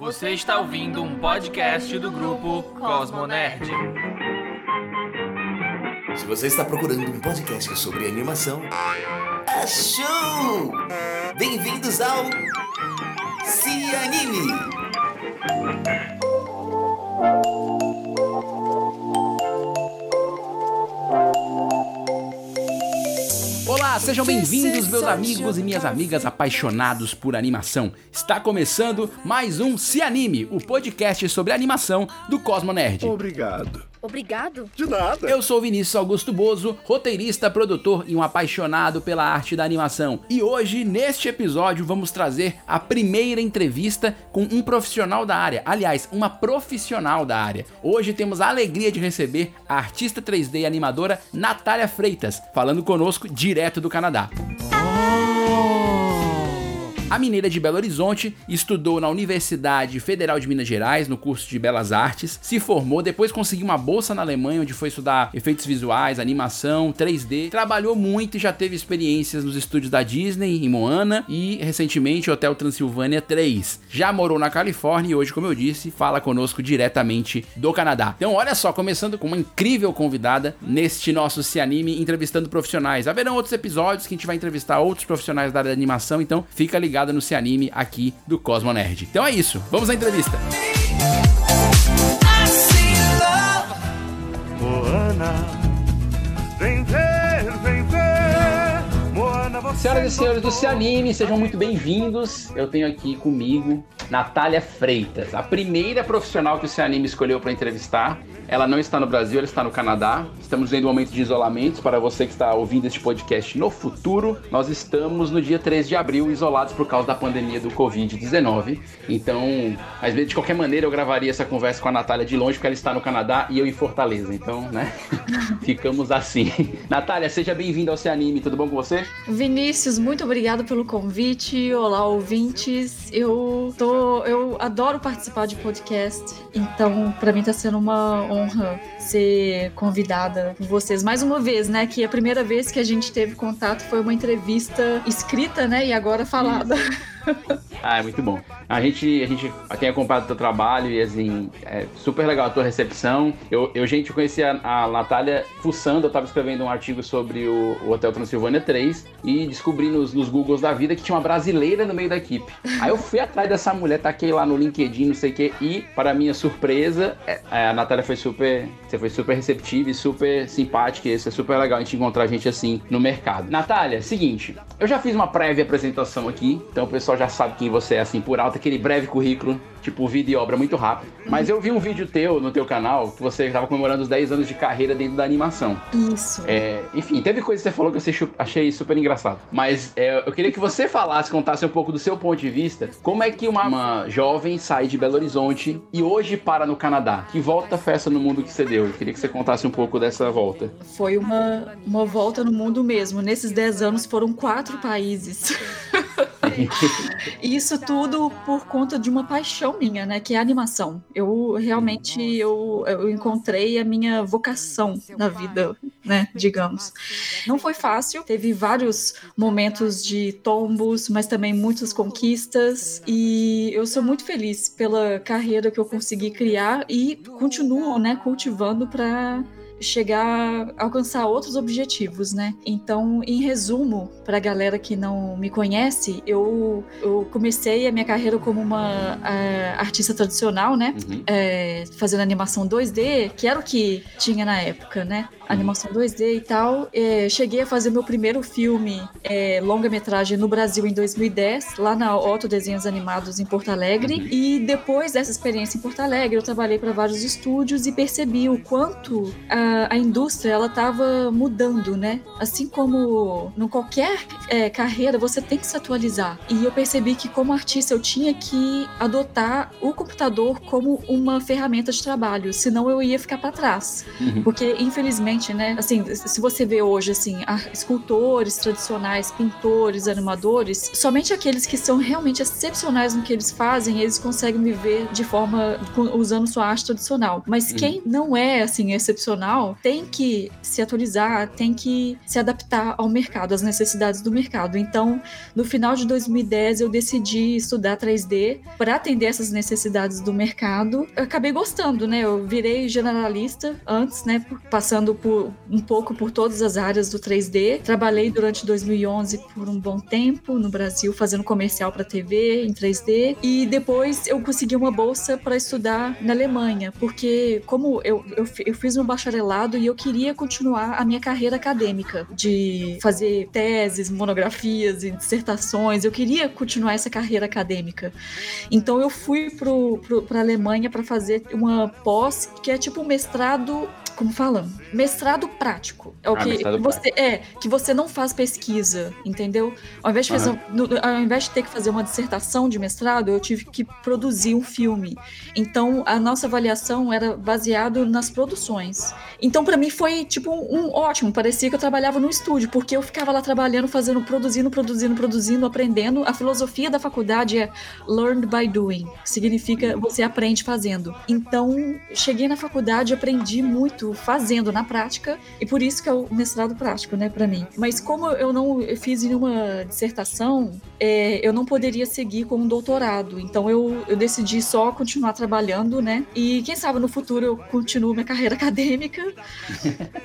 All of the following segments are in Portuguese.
Você está ouvindo um podcast do grupo Cosmo Nerd. Se você está procurando um podcast sobre animação, achou! Bem-vindos ao Se Anime! Olá, sejam bem-vindos, meus amigos e minhas amigas apaixonados por animação. Está começando mais um Se Anime, o podcast sobre animação do Cosmo Nerd. Obrigado. Obrigado? De nada. Eu sou Vinícius Augusto Bozo, roteirista, produtor e um apaixonado pela arte da animação. E hoje, neste episódio, vamos trazer a primeira entrevista com um profissional da área. Aliás, uma profissional da área. Hoje temos a alegria de receber a artista 3D e animadora Natália Freitas, falando conosco direto do Canadá. A mineira de Belo Horizonte estudou na Universidade Federal de Minas Gerais, no curso de Belas Artes, se formou, depois conseguiu uma bolsa na Alemanha, onde foi estudar efeitos visuais, animação, 3D. Trabalhou muito e já teve experiências nos estúdios da Disney, em Moana e recentemente Hotel Transilvânia 3. Já morou na Califórnia e hoje, como eu disse, fala conosco diretamente do Canadá. Então, olha só, começando com uma incrível convidada neste nosso Se Anime entrevistando profissionais. Haverão outros episódios que a gente vai entrevistar outros profissionais da área da animação, então fica ligado no Se Anime aqui do Cosmo Nerd. Então é isso, vamos à entrevista. Senhoras e senhores do Se Anime, sejam muito bem-vindos. Eu tenho aqui comigo Natália Freitas, a primeira profissional que o Se Anime escolheu para entrevistar. Ela não está no Brasil, ela está no Canadá. Estamos vivendo um momento de isolamento. Para você que está ouvindo este podcast no futuro, nós estamos no dia 13 de abril isolados por causa da pandemia do Covid-19. Então, vezes, de qualquer maneira, eu gravaria essa conversa com a Natália de longe, porque ela está no Canadá e eu em Fortaleza. Então, né, ficamos assim. Natália, seja bem-vinda ao Se. Tudo bom com você? Vinícius, muito obrigado pelo convite. Olá, ouvintes. Eu tô, eu adoro participar de podcast, então para mim tá sendo uma honra ser convidada por vocês mais uma vez, né? Que a primeira vez que a gente teve contato foi uma entrevista escrita, né? E agora falada. Ah, é muito bom. A gente, a gente tem acompanhado o teu trabalho e, assim, é super legal a tua recepção. Eu, eu gente, eu conheci a, a Natália fuçando, eu tava escrevendo um artigo sobre o, o Hotel Transilvânia 3 e descobri nos, nos Googles da vida que tinha uma brasileira no meio da equipe. Aí eu fui atrás dessa mulher, taquei lá no LinkedIn, não sei o quê, e, para minha surpresa, é, a Natália foi super, você foi super receptiva e super simpática, e isso é super legal a gente encontrar gente assim no mercado. Natália, seguinte, eu já fiz uma prévia apresentação aqui, então o pessoal já sabe quem você é assim por alto, aquele breve currículo, tipo vida e obra muito rápido. Mas eu vi um vídeo teu no teu canal que você estava comemorando os 10 anos de carreira dentro da animação. Isso. É, enfim, teve coisa que você falou que eu achei super engraçado. Mas é, eu queria que você falasse, contasse um pouco do seu ponto de vista, como é que uma, uma jovem sai de Belo Horizonte e hoje para no Canadá? Que volta festa no mundo que você deu? Eu queria que você contasse um pouco dessa volta. Foi uma, uma volta no mundo mesmo. Nesses 10 anos foram quatro países. Isso tudo por conta de uma paixão minha, né? Que é a animação. Eu realmente eu, eu encontrei a minha vocação na vida, né? Digamos. Não foi fácil. Teve vários momentos de tombos, mas também muitas conquistas. E eu sou muito feliz pela carreira que eu consegui criar e continuo, né? Cultivando para chegar a alcançar outros objetivos, né? Então, em resumo, para a galera que não me conhece, eu, eu comecei a minha carreira como uma eh, artista tradicional, né? Uhum. É, fazendo animação 2D, que era o que tinha na época, né? Animação 2D e tal. É, cheguei a fazer meu primeiro filme é, longa-metragem no Brasil em 2010, lá na Otto Desenhos Animados em Porto Alegre. Uhum. E depois dessa experiência em Porto Alegre, eu trabalhei para vários estúdios e percebi o quanto a, a indústria ela estava mudando, né? Assim como em qualquer é, carreira você tem que se atualizar. E eu percebi que como artista eu tinha que adotar o computador como uma ferramenta de trabalho, senão eu ia ficar para trás. Uhum. Porque, infelizmente, né? Assim, se você vê hoje, assim, escultores tradicionais, pintores, animadores, somente aqueles que são realmente excepcionais no que eles fazem, eles conseguem viver de forma usando sua arte tradicional. Mas uhum. quem não é, assim, excepcional, tem que se atualizar, tem que se adaptar ao mercado, às necessidades do mercado. Então, no final de 2010, eu decidi estudar 3D para atender essas necessidades do mercado. Eu acabei gostando, né? Eu virei generalista antes, né? Passando por um pouco por todas as áreas do 3D. Trabalhei durante 2011 por um bom tempo no Brasil, fazendo comercial para TV em 3D. E depois eu consegui uma bolsa para estudar na Alemanha, porque como eu, eu, eu fiz um bacharelado e eu queria continuar a minha carreira acadêmica de fazer teses, monografias e dissertações. Eu queria continuar essa carreira acadêmica. Então eu fui para a Alemanha para fazer uma pós que é tipo um mestrado como falam, mestrado prático. É o ah, que você prático. é que você não faz pesquisa, entendeu? Ao invés, de fazer, no, ao invés de ter que fazer uma dissertação de mestrado, eu tive que produzir um filme. Então a nossa avaliação era baseado nas produções. Então para mim foi tipo um, um ótimo. Parecia que eu trabalhava no estúdio porque eu ficava lá trabalhando, fazendo, produzindo, produzindo, produzindo, aprendendo. A filosofia da faculdade é learned by doing, que significa você aprende fazendo. Então cheguei na faculdade, aprendi muito fazendo na prática, e por isso que é o mestrado prático, né, para mim. Mas como eu não fiz nenhuma dissertação, é, eu não poderia seguir com um doutorado, então eu, eu decidi só continuar trabalhando, né, e quem sabe no futuro eu continuo minha carreira acadêmica,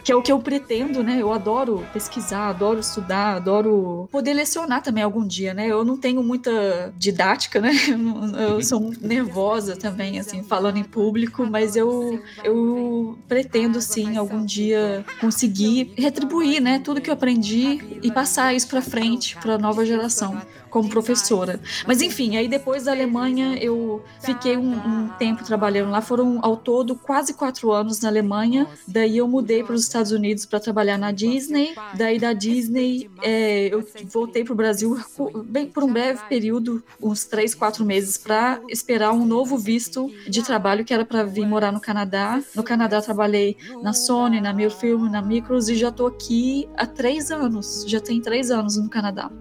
que é o que eu pretendo, né, eu adoro pesquisar, adoro estudar, adoro poder lecionar também algum dia, né, eu não tenho muita didática, né, eu sou nervosa também, assim, falando em público, mas eu, eu pretendo pretendo sim algum dia conseguir retribuir, né, tudo que eu aprendi e passar isso para frente para a nova geração como professora. Mas enfim, aí depois da Alemanha eu fiquei um, um, tempo trabalhando lá. Foram ao todo quase quatro anos na Alemanha. Daí eu mudei para os Estados Unidos para trabalhar na Disney. Daí da Disney é, eu voltei para o Brasil bem por um breve período, uns três, quatro meses, para esperar um novo visto de trabalho que era para vir morar no Canadá. No Canadá trabalhei na Sony, na Milfilm, na Micros e já estou aqui há três anos. Já tem três anos no Canadá.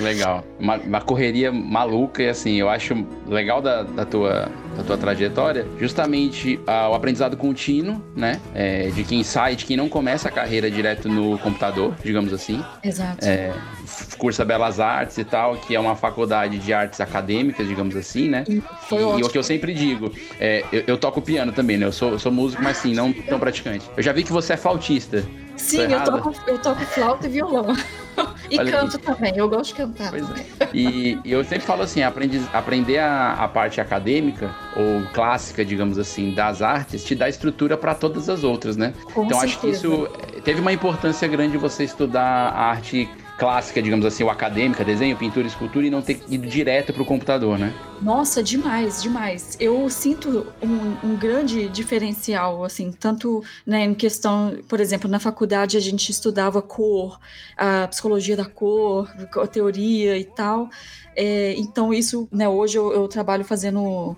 Legal. Uma, uma, correria maluca e assim, eu acho legal da, da, tua, da tua trajetória justamente uh, o aprendizado contínuo, né? É, de quem sai, de quem não começa a carreira direto no computador, digamos assim. Exato. É, cursa Belas Artes e tal, que é uma faculdade de artes acadêmicas, digamos assim, né? E, e, e o que eu sempre digo, é, eu, eu, toco piano também, né? Eu sou, sou músico, mas sim, não tão praticante. Eu já vi que você é flautista. Sim, eu toco, eu toco flauta e violão. E Olha canto também, eu gosto de cantar. Pois é. E, e, eu sempre falo assim, aprende, aprender a, a, parte acadêmica ou clássica, digamos assim, das artes, te dá estrutura para todas as outras, né? Com então certeza. acho que isso teve uma importância grande você estudar a arte clássica, digamos assim, ou acadêmica, desenho, pintura, escultura, e não ter ido direto para o computador, né? Nossa, demais, demais. Eu sinto um, um, grande diferencial, assim, tanto né, em questão, por exemplo, na faculdade a gente estudava cor, a psicologia da cor, a teoria e tal. É, então isso, né, hoje eu, eu trabalho fazendo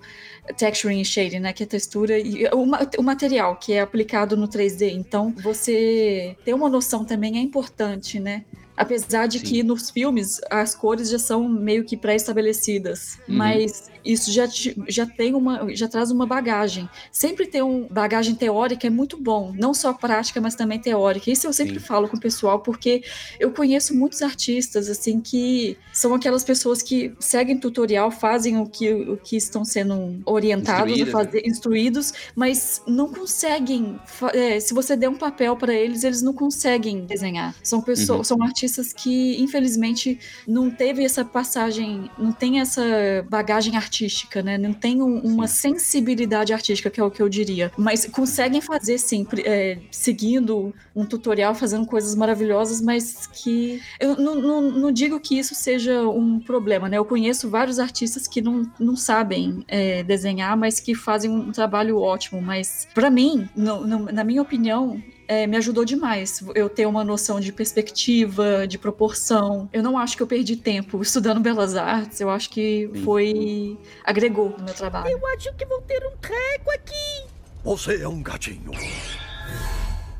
texturing e shading, né, que é textura e o, o, material que é aplicado no 3D. Então, você ter uma noção também é importante, né? Apesar de Sim. que nos filmes as cores já são meio que pré-estabelecidas, uhum. mas isso já, já tem uma, já traz uma bagagem. Sempre ter uma bagagem teórica é muito bom, não só prática, mas também teórica. Isso eu sempre Sim. falo com o pessoal, porque eu conheço muitos artistas, assim, que são aquelas pessoas que seguem tutorial, fazem o que, o que estão sendo orientados a fazer, né? instruídos, mas não conseguem. É, se você der um papel para eles, eles não conseguem desenhar. São pessoas, uhum. são artistas que, infelizmente, não teve essa passagem, não tem essa bagagem artística artística, né? Não tem um, uma sensibilidade artística, que é o que eu diria. Mas conseguem fazer, sim, é, seguindo um tutorial, fazendo coisas maravilhosas, mas que. Eu não, não, não, digo que isso seja um problema, né? Eu conheço vários artistas que não, não sabem é, desenhar, mas que fazem um trabalho ótimo. Mas, para mim, no, no, na minha opinião, é, me ajudou demais. Eu ter uma noção de perspectiva, de proporção. Eu não acho que eu perdi tempo estudando belas artes. Eu acho que foi. agregou no meu trabalho. Eu acho que vou ter um treco aqui. Você é um gatinho.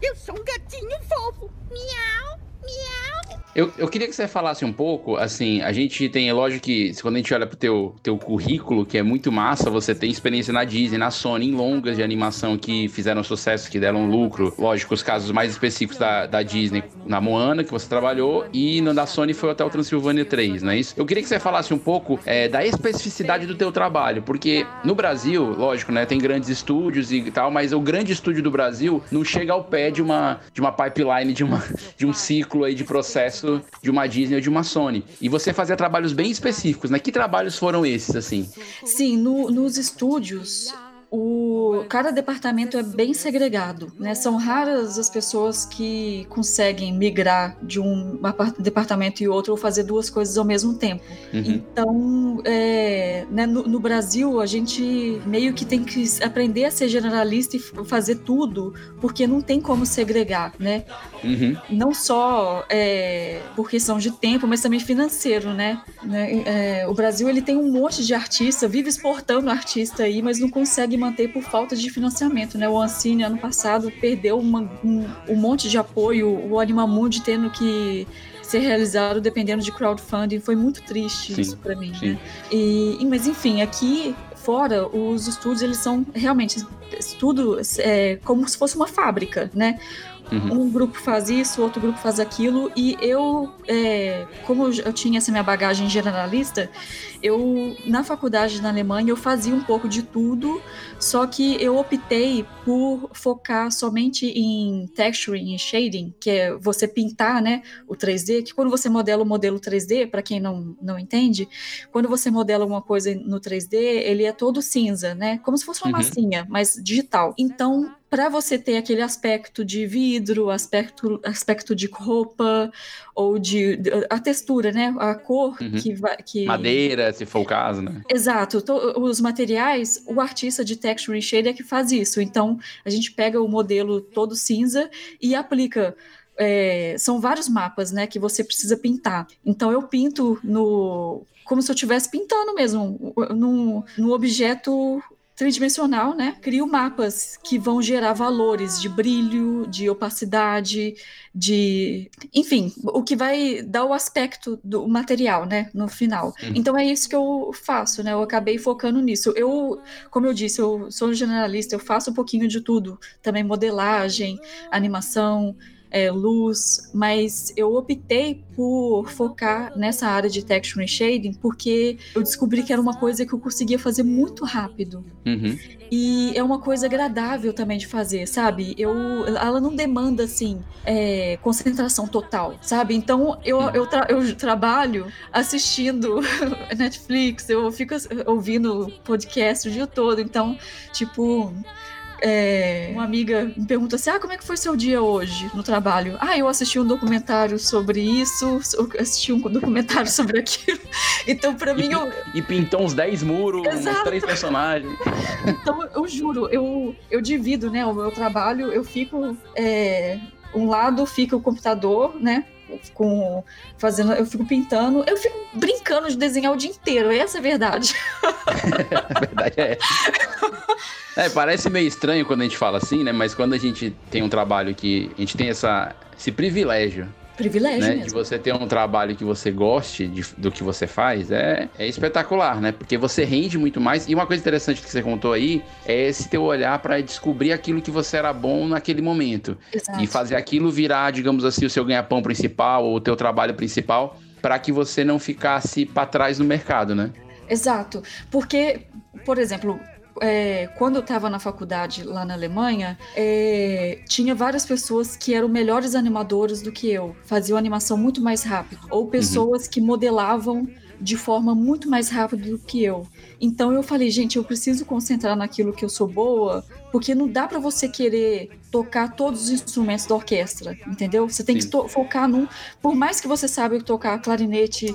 Eu sou um gatinho fofo. Miau, miau. Eu, eu queria que você falasse um pouco, assim, a gente tem, é lógico que quando a gente olha pro teu, teu currículo, que é muito massa, você tem experiência na Disney, na Sony, em longas de animação que fizeram sucesso, que deram lucro. Lógico, os casos mais específicos da, da Disney, na Moana, que você trabalhou, e no da Sony foi o Hotel Transilvânia 3, não é isso? Eu queria que você falasse um pouco é, da especificidade do teu trabalho, porque no Brasil, lógico, né, tem grandes estúdios e tal, mas o grande estúdio do Brasil não chega ao pé de uma, de uma pipeline, de, uma, de um ciclo aí de processo de uma Disney ou de uma Sony. E você fazia trabalhos bem específicos, né? Que trabalhos foram esses, assim? Sim, no, nos estúdios o, cada departamento é bem segregado, né? São raras as pessoas que conseguem migrar de um departamento e outro ou fazer duas coisas ao mesmo tempo. Uhum. Então, é, né, no, no, Brasil, a gente meio que tem que aprender a ser generalista e fazer tudo, porque não tem como segregar, né? Uhum. Não só é, por questão de tempo, mas também financeiro, né? né? É, o Brasil ele tem um monte de artista, vive exportando artista aí, mas não consegue manter por falta de financiamento, né? O Ancine, ano passado, perdeu uma, um, um monte de apoio, o Animamundi tendo que ser realizado dependendo de crowdfunding. Foi muito triste sim, isso para mim, sim. né? E, mas enfim, aqui fora, os estudos eles são realmente estudo é, como se fosse uma fábrica, né? Uhum. Um grupo faz isso, outro grupo faz aquilo, e eu, é, como eu tinha essa minha bagagem generalista, eu na faculdade na Alemanha eu fazia um pouco de tudo, só que eu optei por focar somente em texturing e shading, que é você pintar, né, o 3D, que quando você modela o modelo 3D, para quem não, não entende, quando você modela alguma coisa no 3D, ele é todo cinza, né, como se fosse uma uhum. massinha, mas digital. Então, para você ter aquele aspecto de vidro, aspecto, aspecto de roupa, ou de, a textura, né? A cor uhum. que vai. Que... Madeira, se for o caso, né? Exato. os materiais, o artista de texture shade é que faz isso. Então, a gente pega o modelo todo cinza e aplica. É, são vários mapas, né, que você precisa pintar. Então eu pinto no como se eu estivesse pintando mesmo, no, no objeto tridimensional, né? Crio mapas que vão gerar valores de brilho, de opacidade, de, enfim, o que vai dar o aspecto do material, né, no final. Uhum. Então é isso que eu faço, né? Eu acabei focando nisso. Eu, como eu disse, eu sou generalista, eu faço um pouquinho de tudo, também modelagem, animação, é, luz, mas eu optei por focar nessa área de texture and shading porque eu descobri que era uma coisa que eu conseguia fazer muito rápido. Uhum. E é uma coisa agradável também de fazer, sabe? Eu, ela não demanda, assim, é, concentração total, sabe? Então, eu, eu, tra eu trabalho assistindo Netflix, eu fico ouvindo podcast o dia todo. Então, tipo, é, uma amiga me pergunta assim: ah, como é que foi seu dia hoje no trabalho? Ah, eu assisti um documentário sobre isso, assisti um documentário sobre aquilo. Então, para mim. Eu... E pintou uns 10 muros, Exato. uns três personagens. Então, eu juro, eu, eu divido, né, o meu trabalho, eu fico. É, um lado fica o computador, né? Com fazendo, eu fico pintando, eu fico brincando de desenhar o dia inteiro, essa é a verdade. a verdade é. É, parece meio estranho quando a gente fala assim, né? Mas quando a gente tem um trabalho que a gente tem essa, esse privilégio privilégio né? mesmo. De você ter um trabalho que você goste de, do que você faz é, é espetacular, né? Porque você rende muito mais. E uma coisa interessante que você contou aí é esse teu olhar para descobrir aquilo que você era bom naquele momento. Exato. E fazer aquilo virar, digamos assim, o seu ganha-pão principal ou o teu trabalho principal para que você não ficasse para trás no mercado, né? Exato. Porque, por exemplo, é, quando eu estava na faculdade lá na Alemanha, é, tinha várias pessoas que eram melhores animadores do que eu, faziam animação muito mais rápido, ou uhum. pessoas uhum. que modelavam de forma muito mais rápida do que eu. Então eu falei, gente, eu preciso concentrar naquilo que eu sou boa, porque não dá para você querer tocar todos os instrumentos da orquestra, entendeu? Você tem Sim. que focar num. Por mais que você saiba tocar clarinete,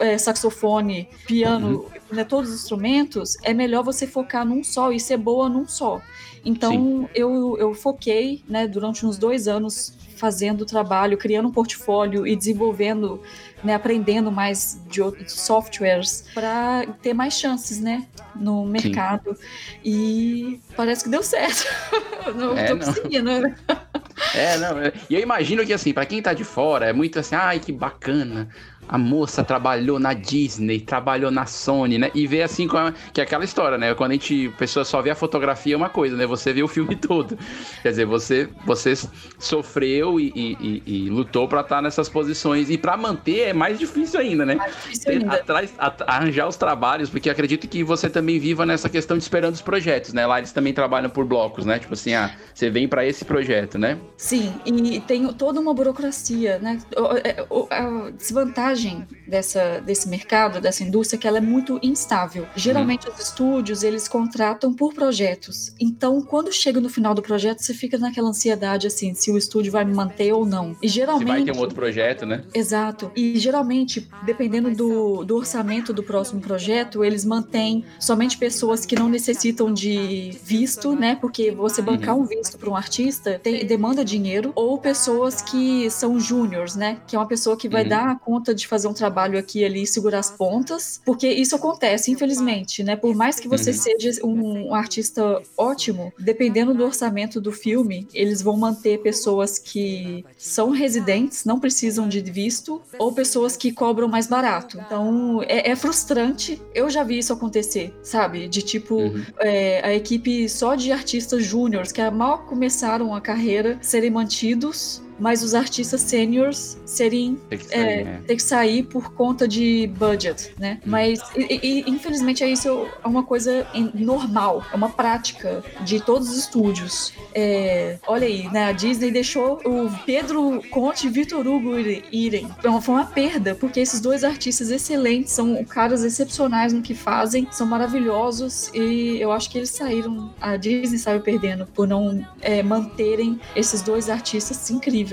é, saxofone, piano, uhum. né, todos os instrumentos, é melhor você focar num só e ser boa num só. Então eu, eu foquei, né, durante uns dois anos fazendo trabalho, criando um portfólio e desenvolvendo né, aprendendo mais de outros softwares para ter mais chances, né, no mercado. Sim. E parece que deu certo. não é, tô conseguindo. É, não, e eu imagino que assim, pra quem tá de fora, é muito assim, ai, que bacana. A moça trabalhou na Disney, trabalhou na Sony, né? E vê assim como é- que é aquela história, né? Quando a gente, a pessoa só vê a fotografia é uma coisa, né? Você vê o filme todo. Quer dizer, você, você sofreu e, e- e- e lutou pra estar nessas posições. E pra manter é mais difícil ainda, né? Isso ter ainda. atrás, at- arranjar os trabalhos, porque acredito que você também viva nessa questão de esperando os projetos, né? Lá eles também trabalham por blocos, né? Tipo assim, ah, você vem pra esse projeto, né? Sim, e tem toda uma burocracia, né? É- o- A desvantagem dessa, desse mercado, dessa indústria, que ela é muito instável. Geralmente os estúdios, eles contratam por projetos. Então, quando chega no final do projeto, você fica naquela ansiedade, assim, se o estúdio vai me manter ou não. E Se geralmente... vai ter um outro projeto, né? Exato. E geralmente, dependendo do, do orçamento do próximo projeto, eles mantêm somente pessoas que não necessitam de visto, né? Porque você bancar um visto para um artista tem, demanda dinheiro, ou pessoas que são júniors, né? Que é uma pessoa que vai Uhum. dar conta de fazer um trabalho aqui e ali e segurar as pontas, porque isso acontece, infelizmente, né? Por mais que você Uhum. seja um, um artista ótimo, dependendo do orçamento do filme, eles vão manter pessoas que são residentes, não precisam de visto, ou pessoas que cobram mais barato. Então é, é frustrante. Eu já vi isso acontecer, sabe? De tipo Uhum. é, a equipe só de artistas júniores que mal começaram a carreira serem mantidos. Mas os artistas sêniors serem Tem que sair, é, né? ter que sair por conta de budget, né? Mas e- e- infelizmente é isso é uma coisa normal, é uma prática de todos os estúdios. É, olha aí, né? A Disney deixou o Pedro Conte e Vitor Hugo ir- irem. Então, Foi uma perda, porque esses dois artistas excelentes são caras excepcionais no que fazem, são maravilhosos e eu acho que eles saíram, a Disney saiu perdendo por não é, manterem esses dois artistas incríveis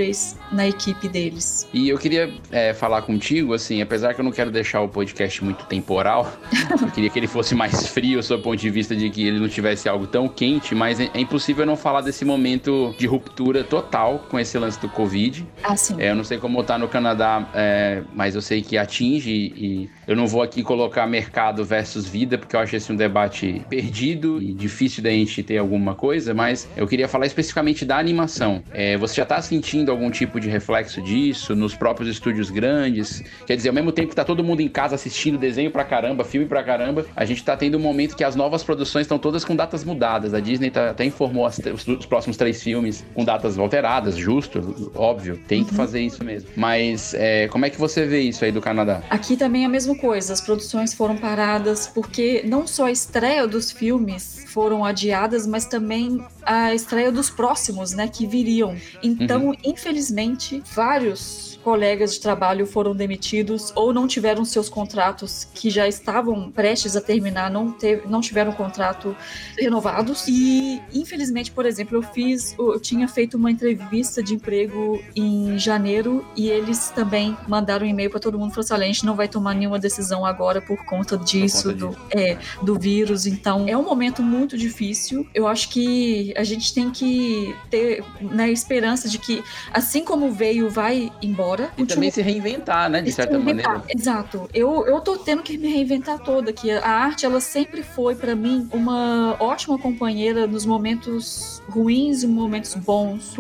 na equipe deles. E eu queria é, falar contigo, assim, apesar que eu não quero deixar o podcast muito temporal, eu queria que ele fosse mais frio, sob o ponto de vista de que ele não tivesse algo tão quente, mas é, é impossível não falar desse momento de ruptura total com esse lance do Covid. Assim. É, eu não sei como tá no Canadá, é, mas eu sei que atinge e eu não vou aqui colocar mercado versus vida, porque eu acho esse um debate perdido e difícil da gente ter alguma coisa, mas eu queria falar especificamente da animação. É, você já tá sentindo algum tipo de reflexo disso nos próprios estúdios grandes? Quer dizer, ao mesmo tempo que tá todo mundo em casa assistindo desenho pra caramba, filme pra caramba, a gente tá tendo um momento que as novas produções estão todas com datas mudadas. A Disney tá- até informou as- os, os próximos três filmes com datas alteradas, justo, óbvio, tem que fazer isso mesmo. Mas é, como é que você vê isso aí do Canadá? Aqui também é a mesma coisa, as produções foram paradas porque não só a estreia dos filmes foram adiadas, mas também a estreia dos próximos, né, que viriam. Então, infelizmente, vários colegas de trabalho foram demitidos ou não tiveram seus contratos que já estavam prestes a terminar, não, teve, não tiveram contrato renovados. E, infelizmente, por exemplo, eu fiz, eu tinha feito uma entrevista de emprego em janeiro e eles também mandaram um e-mail para todo mundo falaram assim: a gente não vai tomar nenhuma decisão agora por conta disso, conta do, disso. é, do vírus. Então, é um momento muito difícil. Eu acho que a gente tem que ter né, esperança de que, assim como veio, vai embora. E também se reinventar, né, de certa reinventar. maneira. Exato. Eu, eu tô tendo que me reinventar toda, que a arte, ela sempre foi, pra mim, uma ótima companheira nos momentos ruins e momentos bons.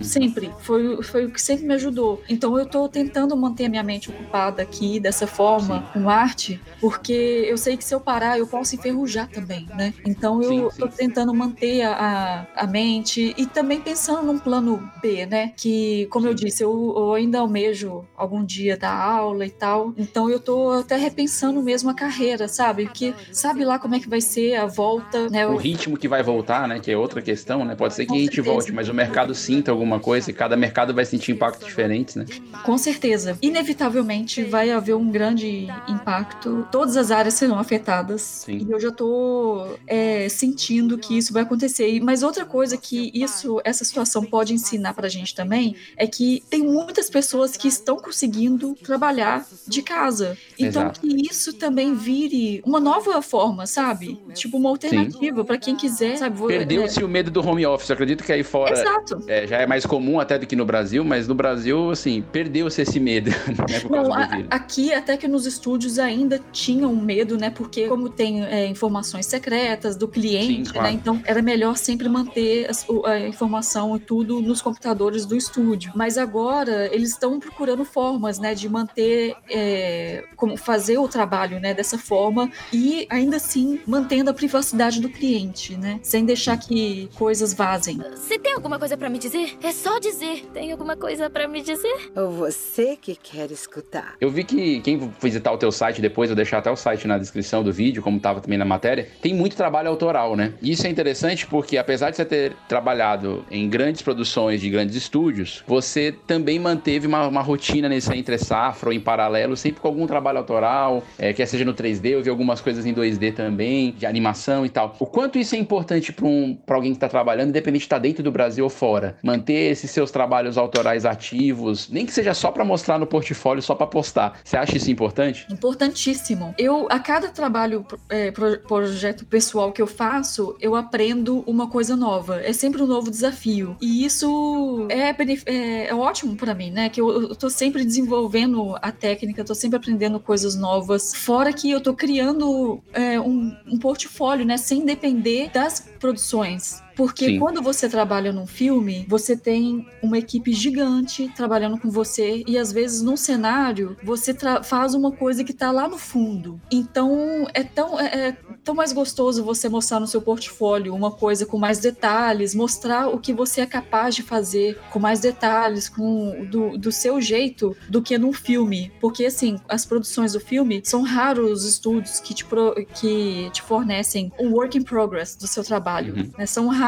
Sempre. Foi, foi o que sempre me ajudou. Então eu tô tentando manter a minha mente ocupada aqui, dessa forma, com arte, porque eu sei que se eu parar, eu posso enferrujar também, né? Então eu Sim, tô sim. tentando manter a, a, mente e também pensando num plano B, né? Que, como eu Sim. disse, eu, eu ainda almejo algum dia dar aula e tal. Então eu tô até repensando mesmo a carreira, sabe? Porque sabe lá como é que vai ser a volta, né? O Eu- ritmo que vai voltar, né, que é outra questão, né? Pode ser que Com a gente certeza. volte, mas o mercado sinta alguma coisa e cada mercado vai sentir impactos diferentes, né? Com certeza. Inevitavelmente vai haver um grande impacto. Todas as áreas serão afetadas. Sim. E eu já tô é, sentindo que isso vai acontecer. E- Mas outra coisa que isso, essa situação pode ensinar pra gente também é que tem muitas pessoas que estão conseguindo trabalhar de casa. Então Exato. que isso também vire uma nova forma, sabe? Tipo uma alternativa pra quem quiser, sabe? Perdeu-se o medo do home office. Eu acredito que aí é, fora Exato. é, já é mais comum até do que no Brasil, mas no Brasil, assim, perdeu-se esse medo, né, Não, a- aqui, até que nos estúdios ainda tinham medo, né? Porque como tem é, informações secretas do cliente, Sim, claro. né? Então era melhor sempre manter o- a informação e tudo nos computadores do estúdio. Mas agora eles estão procurando formas, né, de manter, é, como fazer o trabalho, né, dessa forma e ainda assim mantendo a privacidade do cliente, né? Sem deixar que coisas vazem. Você tem alguma coisa pra me dizer? É só dizer. Tem alguma coisa pra me dizer? Ou você que quer escutar? Eu vi que quem visitar o teu site depois, eu deixar até o site na descrição do vídeo, como estava também na matéria, tem muito trabalho autoral, né? E isso é interessante porque, apesar de você ter trabalhado em grandes produções de grandes estúdios, você também manteve uma, uma rotina nesse entre safra ou em paralelo, sempre com algum trabalho autoral, é, quer seja no 3D, eu vi algumas coisas em 2D também, de animação e tal. O quanto isso é importante para um, alguém que está trabalhando, independente de estar dentro do Brasil ou fora? Manter esses seus trabalhos autorais ativos, nem que seja só para mostrar no portfólio, só para postar. Você acha isso importante? Importantíssimo. Eu, a cada trabalho, é, pro- projeto pessoal que eu faço, eu aprendo uma coisa nova. É sempre um novo desafio. E isso é, é, é ótimo pra mim, né? Que eu, eu tô sempre desenvolvendo a técnica, tô sempre aprendendo coisas novas. Fora que eu tô criando é, um, um portfólio, né? Sem depender das produções. Porque Sim. quando você trabalha num filme, você tem uma equipe gigante trabalhando com você e às vezes num cenário você faz uma coisa que tá lá no fundo. Então é tão, é, é tão mais gostoso você mostrar no seu portfólio uma coisa com mais detalhes, mostrar o que você é capaz de fazer com mais detalhes, com do, do seu jeito, do que num filme. Porque assim, as produções do filme são raros os estúdios que te, pro- que te fornecem um work in progress do seu trabalho. Uhum. né? São raros.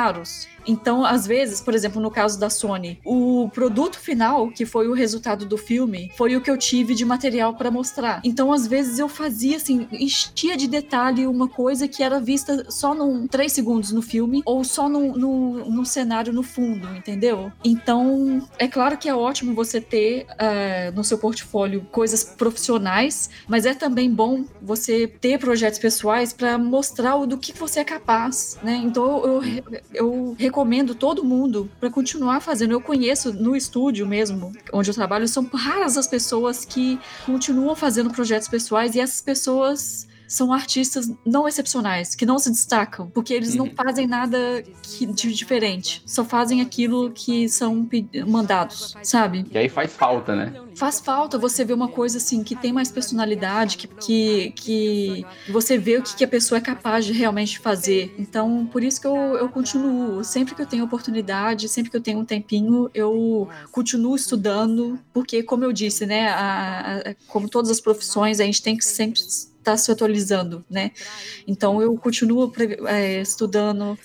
Então, às vezes, por exemplo, no caso da Sony, o produto final, que foi o resultado do filme, foi o que eu tive de material para mostrar. Então, às vezes, eu fazia assim, enchia de detalhe uma coisa que era vista só num 3 segundos no filme, ou só num, num, num cenário no fundo, entendeu? Então, é claro que é ótimo você ter eh, no seu portfólio coisas profissionais, mas é também bom você ter projetos pessoais para mostrar o do que você é capaz, né? Então eu, eu recomendo todo mundo para continuar fazendo. Eu conheço no estúdio mesmo, onde eu trabalho, são raras as pessoas que continuam fazendo projetos pessoais e essas pessoas são artistas não excepcionais, que não se destacam, porque eles não Uhum. fazem nada que- de diferente, só fazem aquilo que são mandados, sabe? E aí faz falta, né? Faz falta você ver uma coisa assim que tem mais personalidade, que, que, que você vê o que, que a pessoa é capaz de realmente fazer. Então, por isso que eu, eu continuo. Sempre que eu tenho oportunidade, sempre que eu tenho um tempinho, eu continuo estudando, porque, como eu disse, né, a- a- como todas as profissões, a gente tem que sempre estar se atualizando, né? Então eu continuo é, estudando,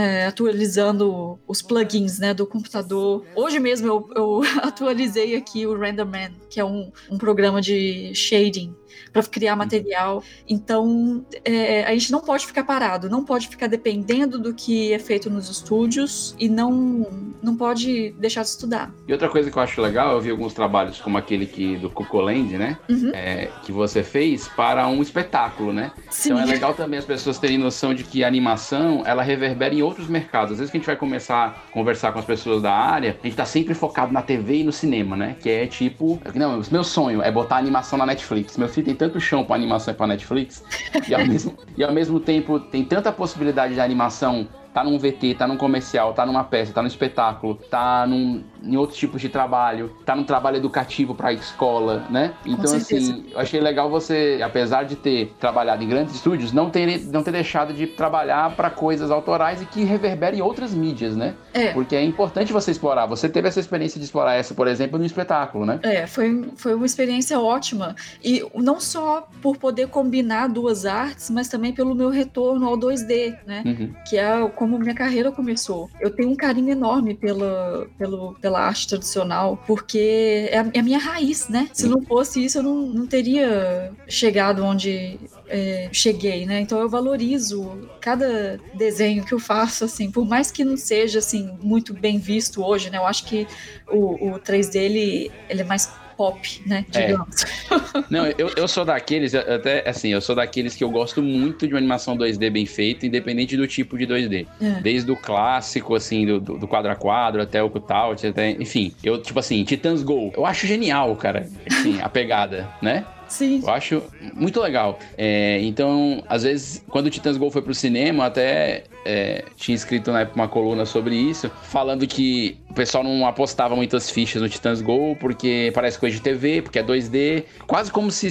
é, atualizando os plugins, né, do computador. Hoje mesmo eu, eu atualizei aqui o RenderMan, que é um, um programa de shading para criar material. Então é, a gente não pode ficar parado, não pode ficar dependendo do que é feito nos estúdios e não não pode deixar de estudar. E outra coisa que eu acho legal, eu vi alguns trabalhos como aquele que do Cucoland, né? Uhum. É, que você fez para um espetáculo, né? Sim. Então é legal também as pessoas terem noção de que a animação, ela reverbera em outros mercados. Às vezes que a gente vai começar a conversar com as pessoas da área, a gente tá sempre focado na TV e no cinema, né? Que é tipo, não, meu sonho é botar animação na Netflix. Meu filho tem tanto chão pra animação e pra Netflix, e ao mesmo, e ao mesmo tempo tem tanta possibilidade de animação tá num VT, tá num comercial, tá numa peça, tá num espetáculo, tá num, em outros tipos de trabalho, tá num trabalho educativo pra escola, né? Então, assim, eu achei legal você, apesar de ter trabalhado em grandes estúdios, não ter, não ter deixado de trabalhar para coisas autorais e que reverberem em outras mídias, né? É. Porque é importante você explorar. Você teve essa experiência de explorar essa, por exemplo, no espetáculo, né? É, foi, foi uma experiência ótima. E não só por poder combinar duas artes, mas também pelo meu retorno ao 2D, né? Uhum. Que é como minha carreira começou. Eu tenho um carinho enorme pela, pelo, pela arte tradicional, porque é a, é a minha raiz, né? Se não fosse isso, eu não, não teria chegado onde é, cheguei, né? Então eu valorizo cada desenho que eu faço, assim, por mais que não seja assim muito bem visto hoje, né? Eu acho que o, o 3D ele, ele é mais pop, né? É. Não, eu, eu sou daqueles, até assim, eu sou daqueles que eu gosto muito de uma animação 2D bem feita, independente do tipo de 2D. É. Desde o clássico, assim, do, do quadro a quadro, até o cutout, até, enfim. Eu, tipo assim, Titans Go, eu acho genial, cara, assim, a pegada, né? Sim. Eu acho muito legal. É, então, às vezes, quando o Titãs Go foi pro cinema, até é, tinha escrito na época uma coluna sobre isso, falando que o pessoal não apostava muitas fichas no Titãs Go, porque parece coisa de TV, porque é 2D, quase como se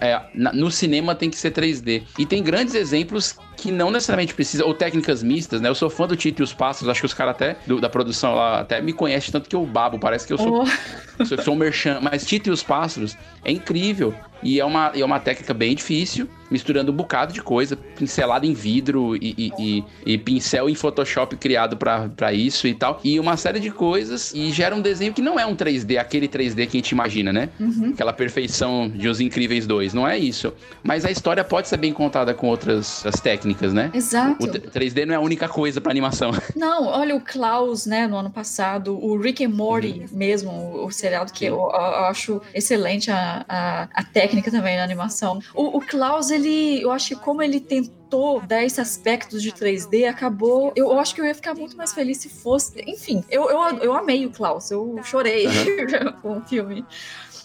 é, no cinema tem que ser 3D. E tem grandes exemplos que não necessariamente precisa, ou técnicas mistas, né? Eu sou fã do Tito e os Pássaros, acho que os caras até do, da produção lá até me conhecem tanto que eu babo, parece que eu sou, oh. sou, sou um merchan, mas Tito e os Pássaros é incrível. E é uma, é uma técnica bem difícil, misturando um bocado de coisa, pincelado em vidro e, e, e, e pincel em Photoshop criado para isso e tal. E uma série de coisas, e gera um desenho que não é um 3D, aquele 3D que a gente imagina, né? Uhum. Aquela perfeição de Os Incríveis 2, não é isso. Mas a história pode ser bem contada com outras as técnicas, né? Exato. O 3D não é a única coisa para animação. Não, olha o Klaus, né, no ano passado, o Rick and Morty uhum. mesmo, o, o seriado que eu, eu, acho excelente a, a, a técnica também na animação. O, o Klaus, ele, eu acho que como ele tentou dar esse aspecto de 3D, acabou. Eu, eu, acho que eu ia ficar muito mais feliz se fosse. Enfim, eu, eu, eu amei o Klaus, eu chorei uhum. com o filme.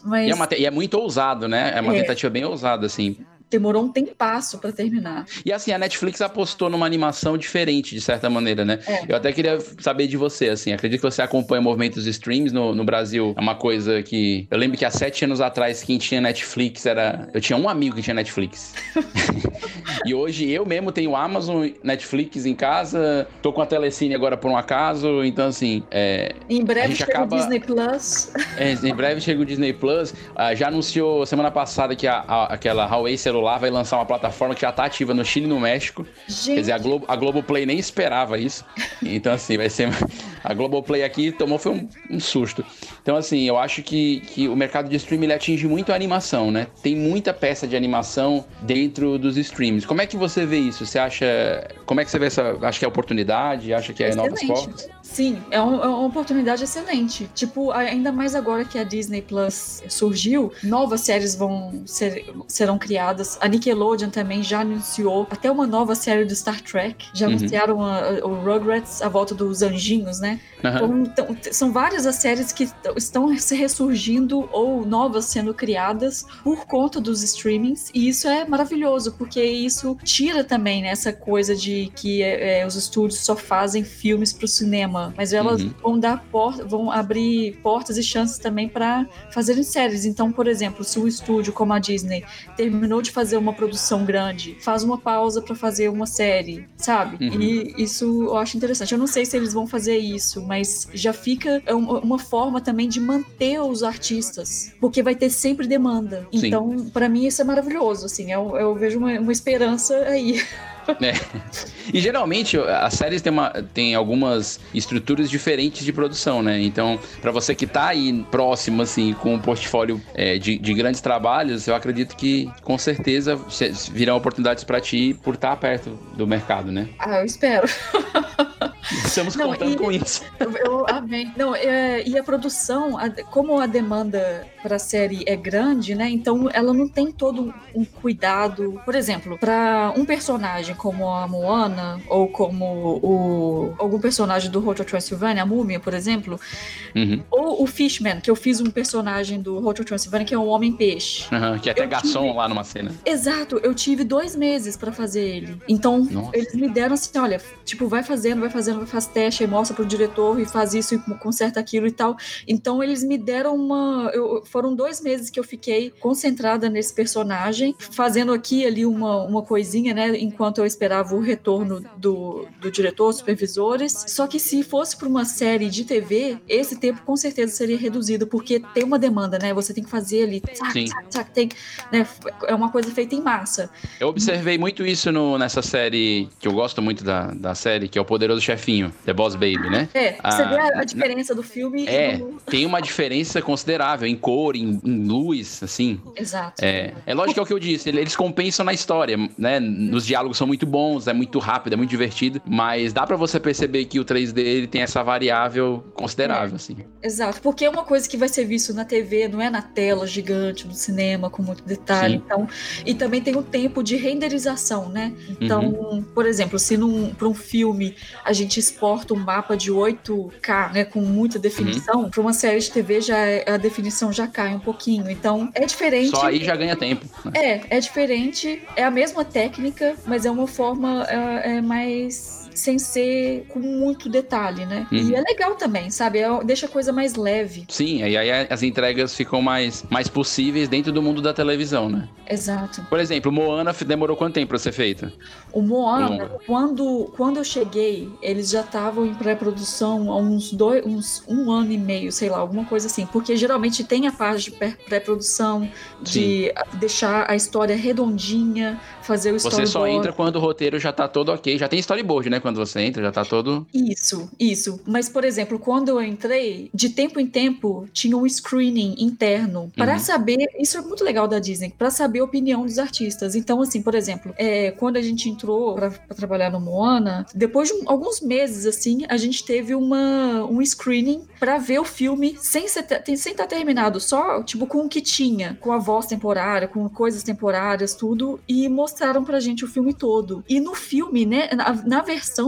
Mas... E, é uma, e é muito ousado, né? É uma é. tentativa bem ousada, assim demorou um tempasso para terminar. E assim, a Netflix apostou numa animação diferente, de certa maneira, né? É. Eu até queria saber de você, assim, acredito que você acompanha o movimento dos streams no, no Brasil. É uma coisa que. Eu lembro que há sete anos atrás, quem tinha Netflix era. Eu tinha um amigo que tinha Netflix. e hoje eu mesmo tenho Amazon, Netflix em casa, tô com a Telecine agora por um acaso, então assim. É, em breve chega acaba... o Disney Plus. É, em breve chega o Disney Plus. Ah, já anunciou semana passada que a, a, aquela Huawei celular celular vai lançar uma plataforma que já tá ativa no Chile e no México. Gente. Quer dizer, a, Globo, a Globoplay nem esperava isso. Então, assim, vai ser. A Globoplay aqui tomou foi um, um susto. Então, assim, eu acho que, que o mercado de streaming atinge muito a animação, né? Tem muita peça de animação dentro dos streams. Como é que você vê isso? Você acha. Como é que você vê essa. Acha que é oportunidade? Acha que é Excelente. novas formas? Sim, é, um, é, uma oportunidade excelente. Tipo, ainda mais agora que a Disney Plus surgiu, novas séries vão ser, serão criadas a Nickelodeon também já anunciou até uma nova série do Star Trek. Já uhum. anunciaram a, a, o Rugrats, a volta dos anjinhos, né? Uhum. Então, são várias as séries que estão se ressurgindo ou novas sendo criadas por conta dos streamings. E isso é maravilhoso, porque isso tira também né, essa coisa de que é, é os estúdios só fazem filmes para o cinema. Mas elas uhum. vão dar porta, vão abrir portas e chances também para fazerem séries. Então, por exemplo, se um estúdio como a Disney terminou de fazer uma produção grande, faz uma pausa para fazer uma série, sabe? Uhum. E isso eu acho interessante. Eu não sei se eles vão fazer isso, mas já fica uma forma também de manter os artistas, porque vai ter sempre demanda. Sim. Então, para mim, isso é maravilhoso, assim, eu, eu vejo uma, uma esperança aí. É. E geralmente as séries têm, uma, têm algumas estruturas diferentes de produção, né? Então, para você que tá aí próximo, assim, com um portfólio é, de, de, grandes trabalhos, eu acredito que com certeza virão oportunidades para ti por estar tá perto do mercado, né? Ah, eu espero. Estamos não, contando e, com isso. Eu, eu amei. Não, é, e a produção, a, como a demanda para a série é grande, né? Então ela não tem todo um cuidado. Por exemplo, para um personagem como a Moana ou como o algum personagem do Hotel Transylvania, a Múmia, por exemplo, uhum. ou o Fishman, que eu fiz um personagem do Hotel Transylvania que é um homem peixe. Uhum, que é até eu garçom tive... lá numa cena. Exato, eu tive dois meses para fazer ele. Então Nossa. eles me deram assim, olha, tipo, vai fazendo, vai fazendo, faz teste, mostra pro diretor e faz isso e conserta aquilo e tal. Então eles me deram uma, eu, foram dois meses que eu fiquei concentrada nesse personagem, fazendo aqui ali uma, uma coisinha, né, enquanto eu esperava o retorno do, do diretor, supervisores. Só que se fosse para uma série de TV, esse tempo com certeza seria reduzido, porque tem uma demanda, né? Você tem que fazer ali, tac, tac, tac, tem, né? É uma coisa feita em massa. Eu observei muito isso no, nessa série, que eu gosto muito da, da série, que é o Poderoso Chefinho, The Boss Baby, né? É, você vê a, a diferença do filme. É, do... tem uma diferença considerável em cor, em, em luz, assim. Exato. É, é lógico que é o que eu disse, eles compensam na história, né? Nos diálogos são muito bons, é muito rápido, é muito divertido, mas dá para você perceber que o 3D ele tem essa variável considerável, é, assim. Exato, porque é uma coisa que vai ser visto na TV, não é na tela gigante, no cinema, com muito detalhe. Sim. Então, e também tem o tempo de renderização, né? Então, uhum. por exemplo, se para um filme a gente gente exporta um mapa de 8K, né, com muita definição, para uma série de TV já é- a definição já cai um pouquinho. Então, é diferente. Só aí já ganha tempo. É, é diferente, é a mesma técnica, mas é uma forma é, é mais sem ser com muito detalhe, né? Uhum. E é legal também, sabe? É- deixa a coisa mais leve. Sim, e aí as entregas ficam mais, mais possíveis dentro do mundo da televisão, né? Exato. Por exemplo, Moana demorou quanto tempo pra ser feita? O Moana, Longa. quando, quando eu cheguei, eles já estavam em pré-produção há uns dois, uns um ano e meio, sei lá, alguma coisa assim. Porque geralmente tem a parte de pré- pré-produção, de deixar a história redondinha, fazer o Você storyboard. só entra quando o roteiro já tá todo ok. Já tem storyboard, né? Quando você entra, já tá todo. Isso, isso. Mas, por exemplo, quando eu entrei, de tempo em tempo, tinha um screening interno para Uhum. saber. Isso é muito legal da Disney, para saber a opinião dos artistas. Então, assim, por exemplo, é, quando a gente entrou para trabalhar no Moana, depois de um- alguns meses, assim, a gente teve uma, um screening para ver o filme sem te- sem estar terminado, só, tipo, com o que tinha, com a voz temporária, com coisas temporárias, tudo, e mostraram pra gente o filme todo. E no filme, né, na, na versão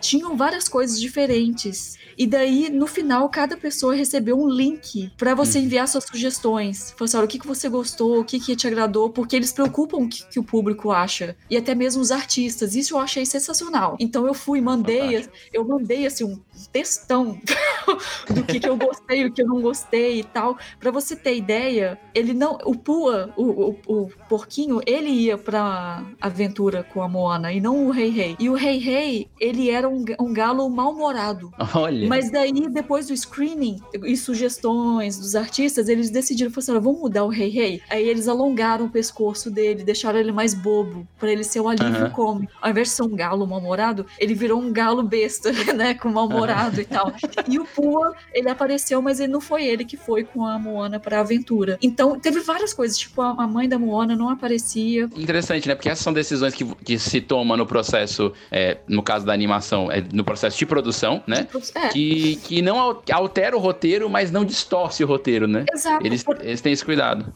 tinham várias coisas diferentes. E daí, no final, cada pessoa recebeu um link pra você Uhum. enviar suas sugestões. Falou assim, olha, o que, que você gostou, o que, que te agradou, porque eles preocupam o que, que o público acha. E até mesmo os artistas. Isso eu achei sensacional. Então eu fui, mandei, eu mandei assim um textão do que, que eu gostei, o que eu não gostei e tal. Pra você ter ideia, ele não. O Pua, o, o, o porquinho, ele ia pra aventura com a Moana e não o Rei Rei. E o Rei Rei, ele era um, um galo mal-humorado. Olha. Mas daí, depois do screening e sugestões dos artistas, eles decidiram, falaram assim, "Olha, vamos mudar o Rei Rei. Aí eles alongaram o pescoço dele, deixaram ele mais bobo, pra ele ser um alívio Aham. cômico. Ao invés de ser um galo mal-humorado, ele virou um galo besta, né, com mal-humorado e tal. E o Pua, ele apareceu, mas ele não foi ele que foi com a Moana pra aventura. Então, teve várias coisas, tipo, a mãe da Moana não aparecia. Interessante, né? Porque essas são decisões que, que se toma no processo, é, no caso da animação, é, no processo de produção, né? É, Que, que não al- altera o roteiro, mas não distorce o roteiro, né? exato. Eles, Por- eles têm esse cuidado.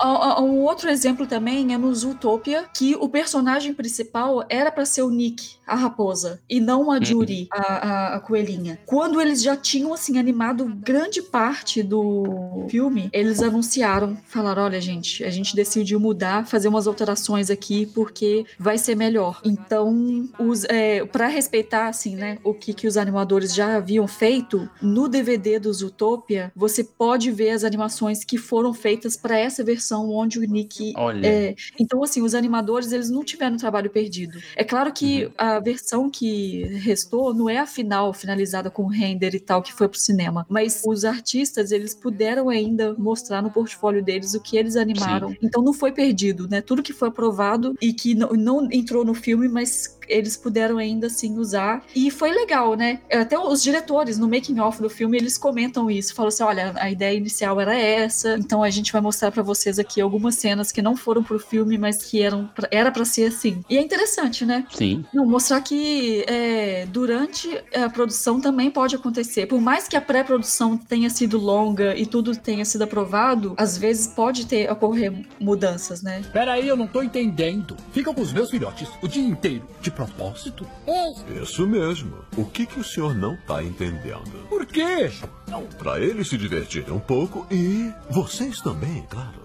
Um outro exemplo também é no Zootopia, que o personagem principal era pra ser o Nick, a raposa, e não a Judy, a, a- a coelhinha. Quando eles já tinham, assim, animado grande parte do filme, eles anunciaram, falaram, olha, gente, a gente decidiu mudar, fazer umas alterações aqui, porque vai ser melhor. Então, os, é, para respeitar, assim, né, o que, que os animadores já haviam feito, no DVD do Zootopia, você pode ver as animações que foram feitas para essa versão onde o Nick Olha. é, então, assim, os animadores, eles não tiveram trabalho perdido. É claro que Uhum. a versão que restou não é a final, finalizada com render e tal, que foi pro cinema. Mas os artistas, eles puderam ainda mostrar no portfólio deles o que eles animaram. Então, não foi perdido, né? Tudo que foi aprovado e que não, não entrou no filme, mas eles puderam ainda assim usar. E foi legal, né? Até os diretores, no making off do filme, eles comentam isso. Falam assim: olha, a ideia inicial era essa, então a gente vai mostrar pra vocês aqui algumas cenas que não foram pro filme, mas que eram pra, era para ser assim. E é interessante, né? Sim. Não, mostrar que é, durante a produção também pode acontecer. Por mais que a pré-produção tenha sido longa e tudo tenha sido aprovado, às vezes pode ter ocorrer mudanças, né? Peraí, eu não tô entendendo. Fica com os meus filhotes o dia inteiro. De propósito? Isso mesmo. O que, que o senhor não tá entendendo? Por quê? Pra eles se divertirem um pouco e vocês também, claro.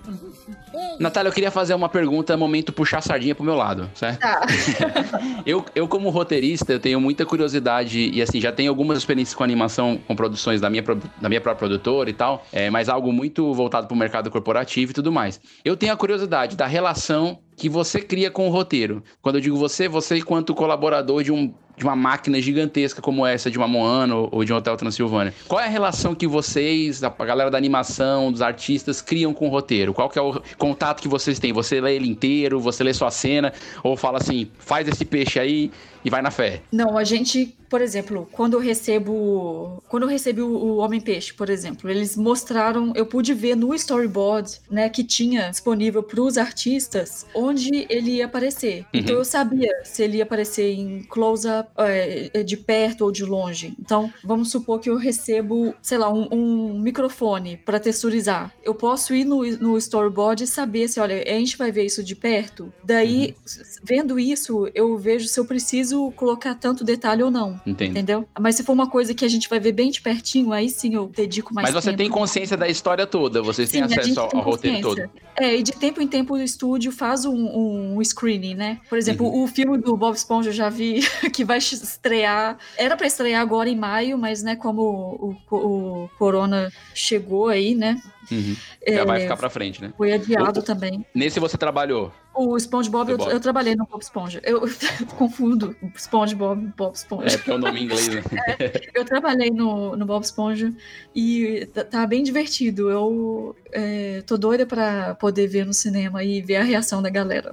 Natália, eu queria fazer uma pergunta, momento puxar a sardinha pro meu lado, certo? Tá. Eu, eu, como roteirista, eu tenho muita curiosidade e, assim, já tenho algumas experiências com animação, com produções da minha, da minha própria produtora e tal, é, mas algo muito voltado pro mercado corporativo e tudo mais. Eu tenho a curiosidade da relação que você cria com o roteiro. Quando eu digo você, você enquanto colaborador de um de uma máquina gigantesca como essa de uma Moana ou ou de um Hotel Transilvânia. Qual é a relação que vocês, a galera da animação, dos artistas, criam com o roteiro? Qual que é o contato que vocês têm? Você lê ele inteiro, você lê sua cena, ou fala assim, faz esse peixe aí e vai na fé? Não, a gente, por exemplo, quando eu recebo. Quando eu recebi o, o Homem-Peixe, por exemplo, eles mostraram, eu pude ver no storyboard, né, que tinha disponível para os artistas onde ele ia aparecer. Então eu sabia se ele ia aparecer em close-up, é, de perto ou de longe. Então, vamos supor que eu recebo, sei lá, um, um microfone para texturizar. Eu posso ir no, no storyboard e saber se, olha, a gente vai ver isso de perto. Daí, vendo isso, eu vejo se eu preciso preciso colocar tanto detalhe ou não. Entendo. Entendeu? Mas se for uma coisa que a gente vai ver bem de pertinho, aí sim eu dedico mais Mas você tempo. tem consciência da história toda, vocês têm Sim, a gente acesso ao, tem ao roteiro todo. É, e de tempo em tempo o estúdio faz um, um screening, né? Por exemplo, Uhum. o filme do Bob Esponja eu já vi que vai estrear. Era pra estrear agora em maio, mas né, como o, o, o Corona chegou aí, né? Uhum. Já é, vai ficar pra frente, né? Foi adiado O- também. Nesse você trabalhou. O SpongeBob, eu, eu trabalhei no Bob Esponja. Eu confundo SpongeBob e Bob Esponja. É porque é o nome em inglês, né? Eu trabalhei no, no Bob Esponja e tá, tá bem divertido. Eu é, tô doida pra poder ver no cinema e ver a reação da galera.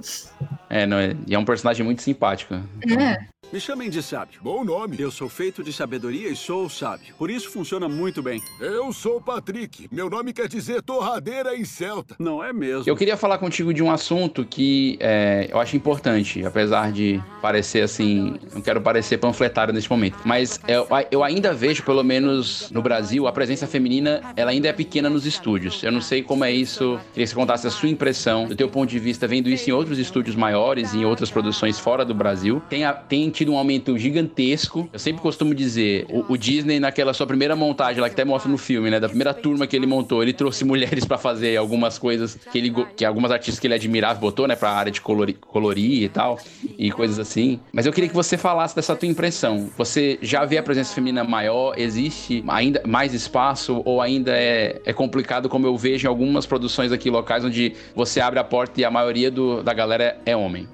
É, não, é, e é um personagem muito simpático. É, Me chamem de sábio. Bom nome. Eu sou feito de sabedoria e sou sábio. Por isso funciona muito bem. Eu sou Patrick. Meu nome quer dizer torradeira em celta. Não é mesmo? Eu queria falar contigo de um assunto que é, eu acho importante, apesar de parecer assim, não quero parecer panfletário nesse momento, mas eu, eu ainda vejo, pelo menos no Brasil, a presença feminina, ela ainda é pequena nos estúdios. Eu não sei como é isso, queria que você contasse a sua impressão, do teu ponto de vista, vendo isso em outros estúdios maiores, em outras produções fora do Brasil. Tem, a- tem tido um aumento gigantesco. Eu sempre costumo dizer, o, o Disney, naquela sua primeira montagem, lá que até mostra no filme, né, da primeira turma que ele montou, ele trouxe mulheres pra fazer algumas coisas que ele que algumas artistas que ele admirava botou, né, pra área de colori- colorir e tal, e coisas assim. Mas eu queria que você falasse dessa tua impressão. Você já vê a presença feminina maior? Existe ainda mais espaço ou ainda é, é complicado como eu vejo em algumas produções aqui locais onde você abre a porta e a maioria do- da galera é homem?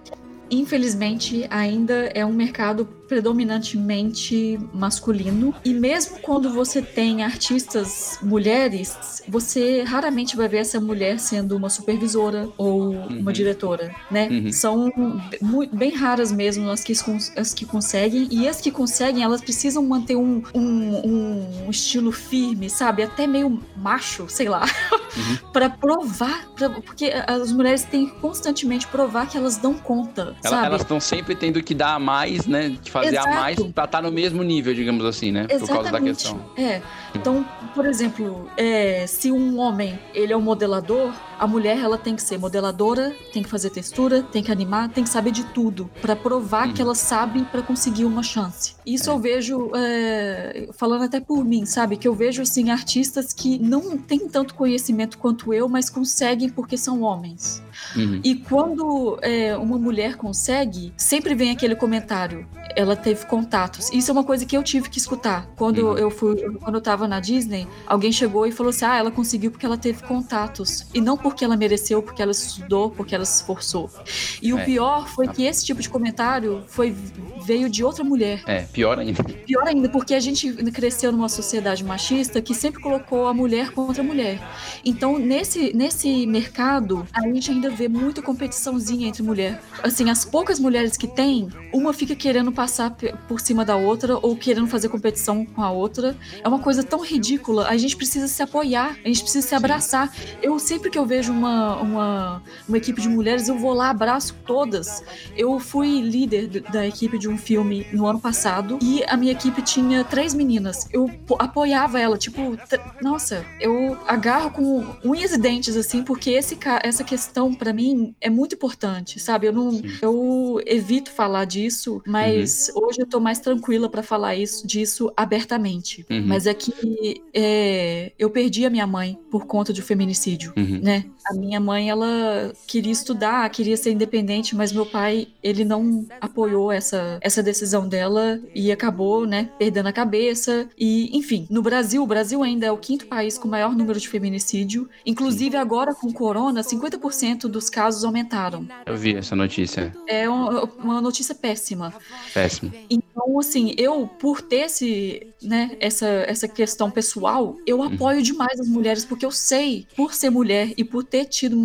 Infelizmente ainda é um mercado predominantemente masculino e mesmo quando você tem artistas mulheres, você raramente vai ver essa mulher sendo uma supervisora ou uma diretora, né? Uhum. São bem raras mesmo as que, as que conseguem e as que conseguem elas precisam manter um, um, um estilo firme, sabe? Até meio macho, sei lá, Pra provar, pra- porque as mulheres têm que constantemente provar que elas dão conta, Ela- elas estão sempre tendo que dar mais, né? Fazer Exato. a mais pra estar no mesmo nível, digamos assim, né? Por causa da Exatamente. questão. É. Então, por exemplo, é, se um homem ele é um modelador, a mulher ela tem que ser modeladora, tem que fazer textura, tem que animar, tem que saber de tudo pra provar Uhum. que ela sabe pra conseguir uma chance. Isso eu vejo é, falando até por mim, sabe? Que eu vejo assim artistas que não têm tanto conhecimento quanto eu, mas conseguem porque são homens. Uhum. E quando é, uma mulher consegue, sempre vem aquele comentário. Ela teve contatos. Isso é uma coisa que eu tive que escutar. Quando Uhum. eu fui, quando eu tava na Disney, alguém chegou e falou assim: Ah, ela conseguiu porque ela teve contatos. E não porque ela mereceu, porque ela estudou, porque ela se esforçou. E o É. pior foi que esse tipo de comentário foi, veio de outra mulher. É, pior ainda. Pior ainda, porque a gente cresceu numa sociedade machista que sempre colocou a mulher contra a mulher. Então, nesse, nesse mercado, a gente ainda vê muita competiçãozinha entre mulher. Assim, as poucas mulheres que tem, uma fica querendo passar pe- por cima da outra ou querendo fazer competição com a outra. É uma coisa tão ridícula. A gente precisa se apoiar, a gente precisa se abraçar. Eu sempre que eu vejo uma, uma, uma equipe de mulheres, eu vou lá, abraço todas. Eu fui líder da equipe de um filme no ano passado e a minha equipe tinha três meninas. Eu po- apoiava ela, tipo, nossa, eu agarro com unhas e dentes, assim, porque esse, ca- essa questão pra mim é muito importante, sabe? Eu não, eu evito falar disso, mas hoje eu tô mais tranquila pra falar isso, disso abertamente. Uhum. Mas é que é, eu perdi a minha mãe por conta de um feminicídio Uhum. né? A minha mãe, ela queria estudar, queria ser independente, mas meu pai, ele não apoiou essa, essa decisão dela e acabou, né, perdendo a cabeça. E, enfim, no Brasil, o Brasil ainda é o quinto país com maior número de feminicídio. Inclusive, agora com o corona, 50% dos casos aumentaram. Eu vi essa notícia. É um- uma notícia péssima. Péssimo. Então, assim, eu, por ter esse, né, essa, essa questão pessoal, eu apoio demais as mulheres, porque eu sei, por ser mulher e por ter tido,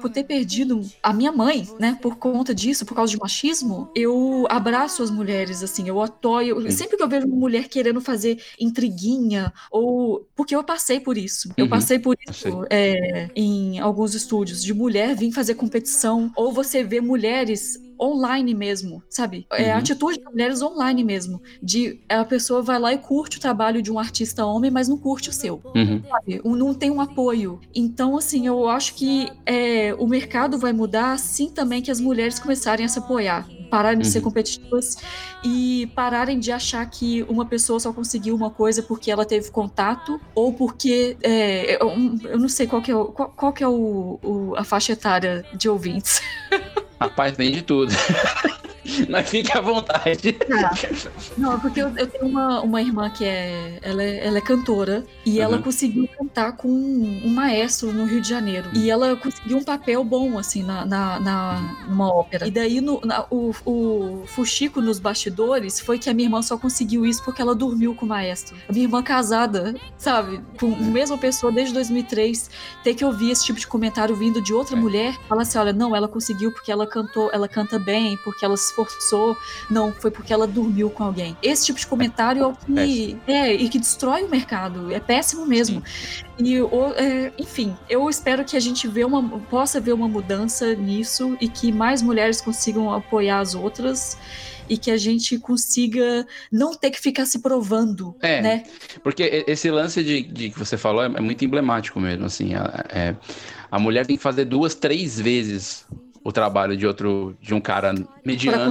por ter perdido a minha mãe, né, por conta disso, por causa de machismo, eu abraço as mulheres, assim, eu apoio. Sempre que eu vejo uma mulher querendo fazer intriguinha, ou. Porque eu passei por isso. Eu Uhum, passei por eu isso é, em alguns estúdios, de mulher vir fazer competição, ou você vê mulheres online mesmo, sabe? É a Uhum. atitude de mulheres online mesmo. De a pessoa vai lá e curte o trabalho de um artista homem, mas não curte o seu. Uhum. Sabe? Não tem um apoio. Então, assim, eu acho que é, o mercado vai mudar assim também que as mulheres começarem a se apoiar. pararem de ser Uhum. competitivas e pararem de achar que uma pessoa só conseguiu uma coisa porque ela teve contato ou porque é, eu, eu não sei qual que é, o- qual, qual que é o, o- a faixa etária de ouvintes. Rapaz, tem de tudo. Mas fique à vontade. Não, é porque eu, eu tenho uma, uma irmã que é ela, é. ela é cantora e ela Uhum. conseguiu cantar com um, um maestro no Rio de Janeiro. E ela conseguiu um papel bom, assim, na, na, na- numa ópera. E daí no, na- o, o fuxico nos bastidores foi que a minha irmã só conseguiu isso porque ela dormiu com o maestro. A minha irmã casada, sabe, com a mesma pessoa desde 2003, ter que ouvir esse tipo de comentário vindo de outra É. mulher, fala assim, olha, não, ela conseguiu porque ela cantou, ela canta bem, porque ela se esforçou, não, foi porque ela dormiu com alguém. Esse tipo de comentário é o que é e que destrói o mercado, é péssimo mesmo. E o- é, enfim, eu espero que a gente vê uma, possa ver uma mudança nisso e que mais mulheres consigam apoiar as outras e que a gente consiga não ter que ficar se provando, É. né? Porque e- esse lance de, de que você falou é, é muito emblemático mesmo, assim. A, é- a mulher tem que fazer duas, três vezes o trabalho de outro, de um cara mediano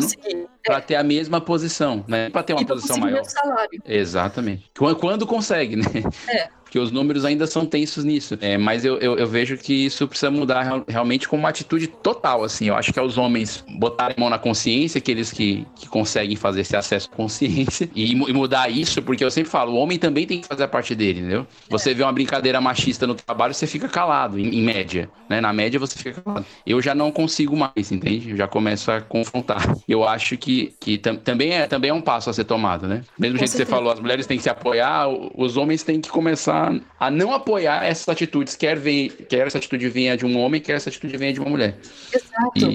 para ter a mesma posição, né? Para ter uma e posição maior. salário. Exatamente. Quando, quando consegue, né? É. Porque os números ainda são tensos nisso. É, mas eu, eu, eu vejo que isso precisa mudar real- realmente com uma atitude total, assim. Eu acho que é os homens botarem a mão na consciência, aqueles que, que conseguem fazer esse acesso à consciência, e, e mudar isso, porque eu sempre falo, o homem também tem que fazer a parte dele, entendeu? Você vê uma brincadeira machista no trabalho, você fica calado, em, em média. Né? Na média, você fica calado. Eu já não consigo mais, entende? Eu já começo a confrontar. Eu acho que, que tam- também, é, também é um passo a ser tomado, né? Mesmo Com jeito que você falou, as mulheres têm que se apoiar, os homens têm que começar a não apoiar essas atitudes, quer, vem, quer essa atitude venha de um homem, quer essa atitude venha de uma mulher. Exato.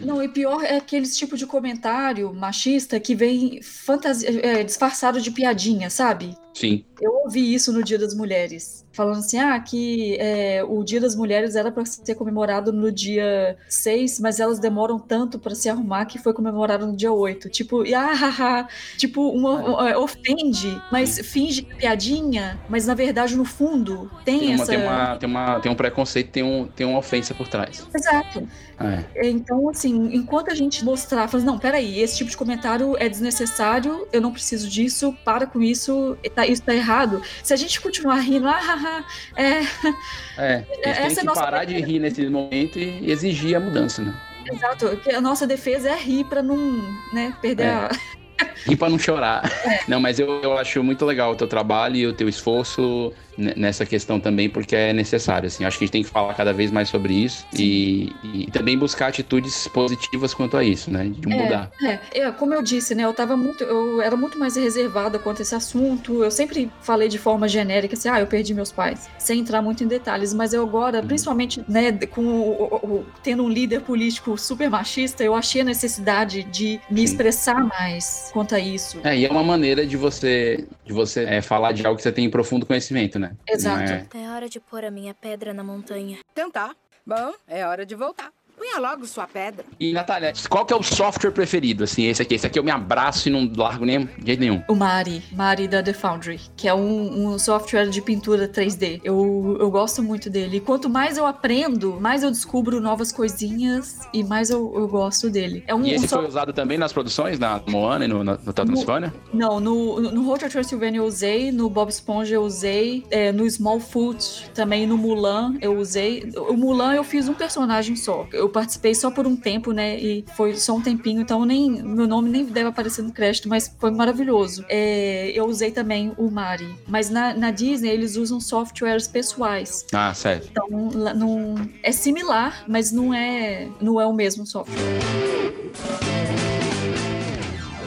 E, Não, e pior é aqueles tipo de comentário machista que vem fantasi- é, disfarçado de piadinha, sabe? sim, Eu ouvi isso no Dia das Mulheres, falando assim, ah, que é, o Dia das Mulheres era para ser comemorado no dia 6, mas elas demoram tanto para se arrumar que foi comemorado no dia 8. Tipo, e ah, haha, tipo, uma, é, ofende, mas finge piadinha, mas na verdade no fundo tem, tem, uma, essa... tem, uma, tem, uma, tem um preconceito, tem, um, tem uma ofensa por trás. Exato. É. Então, assim, enquanto a gente mostrar, falar, não, peraí, esse tipo de comentário é desnecessário, eu não preciso disso, para com isso, tá- isso tá errado. Se a gente continuar rindo, ah, haha, é, É, eles Essa é têm que nossa parar de rir nesse momento e exigir a mudança, né? exato, que a nossa defesa é rir pra não, né, perder É. a... Rir pra não chorar. Não, mas eu, eu acho muito legal o teu trabalho e o teu esforço nessa questão também, porque é necessário, assim. Acho que a gente tem que falar cada vez mais sobre isso e, e também buscar atitudes positivas quanto a isso, né? De mudar. É, é, como eu disse, né, eu tava muito, eu era muito mais reservada quanto a esse assunto, eu sempre falei de forma genérica, assim, ah, eu perdi meus pais, sem entrar muito em detalhes, mas eu agora, principalmente, né, com o- o- tendo um líder político super machista, eu achei a necessidade de me Sim. expressar mais quanto a isso. É, e é uma maneira de você, de você é, falar de algo que você tem profundo conhecimento, né? Exato. É- É hora de pôr a minha pedra na montanha. Então tá. Bom, é hora de voltar. Punha logo sua pedra. E, Natália, qual que é o software preferido? Assim, esse aqui. Esse aqui eu me abraço e não largo nem de jeito nenhum. O Mari, Mari da The Foundry, que é um, um software de pintura 3D. Eu, eu gosto muito dele. E quanto mais eu aprendo, mais eu descubro novas coisinhas e mais eu, eu gosto dele. É um, E esse um foi usado também nas produções, na Moana e no, na, no Transylvania? Não, no, no Hotel Transylvania eu usei, no Bob Esponja eu usei, é, no Smallfoot também, no Mulan eu usei. O Mulan eu fiz um personagem só. Eu participei só por um tempo, né? E foi só um tempinho, então nem meu nome nem deve aparecer no crédito, mas foi maravilhoso. É, eu usei também o Mari. Mas na, na Disney eles usam softwares pessoais. Ah, certo. Então não, é similar, mas não é, não é o mesmo software.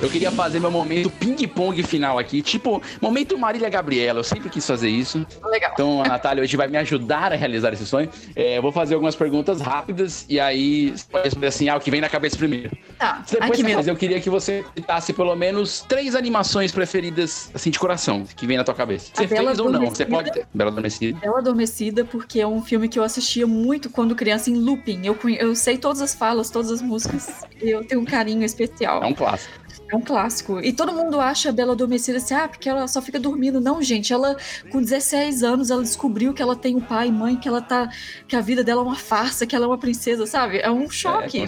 Eu queria fazer meu momento ping-pong final aqui, tipo, momento Marília Gabriela. Eu sempre quis fazer isso. Legal. Então a Natália hoje vai me ajudar a realizar esse sonho. É, eu vou fazer algumas perguntas rápidas e aí você pode responder assim, ah, o que vem na cabeça primeiro. Tá. Depois, Ai, mas eu queria que você citasse pelo menos três animações preferidas, assim, de coração, que vem na tua cabeça. A Você fez ou não? Você pode ter. Bela Adormecida. Bela Adormecida, porque é um filme que eu assistia muito quando criança em looping. Eu, eu sei todas as falas, todas as músicas. E eu tenho um carinho especial. É um clássico. É um clássico. E todo mundo acha a Bela Adormecida assim, ah, porque ela só fica dormindo. Não, gente, ela, com 16 anos, ela descobriu que ela tem um pai e mãe, que ela tá. que a vida dela é uma farsa, que ela é uma princesa, sabe? É um choque.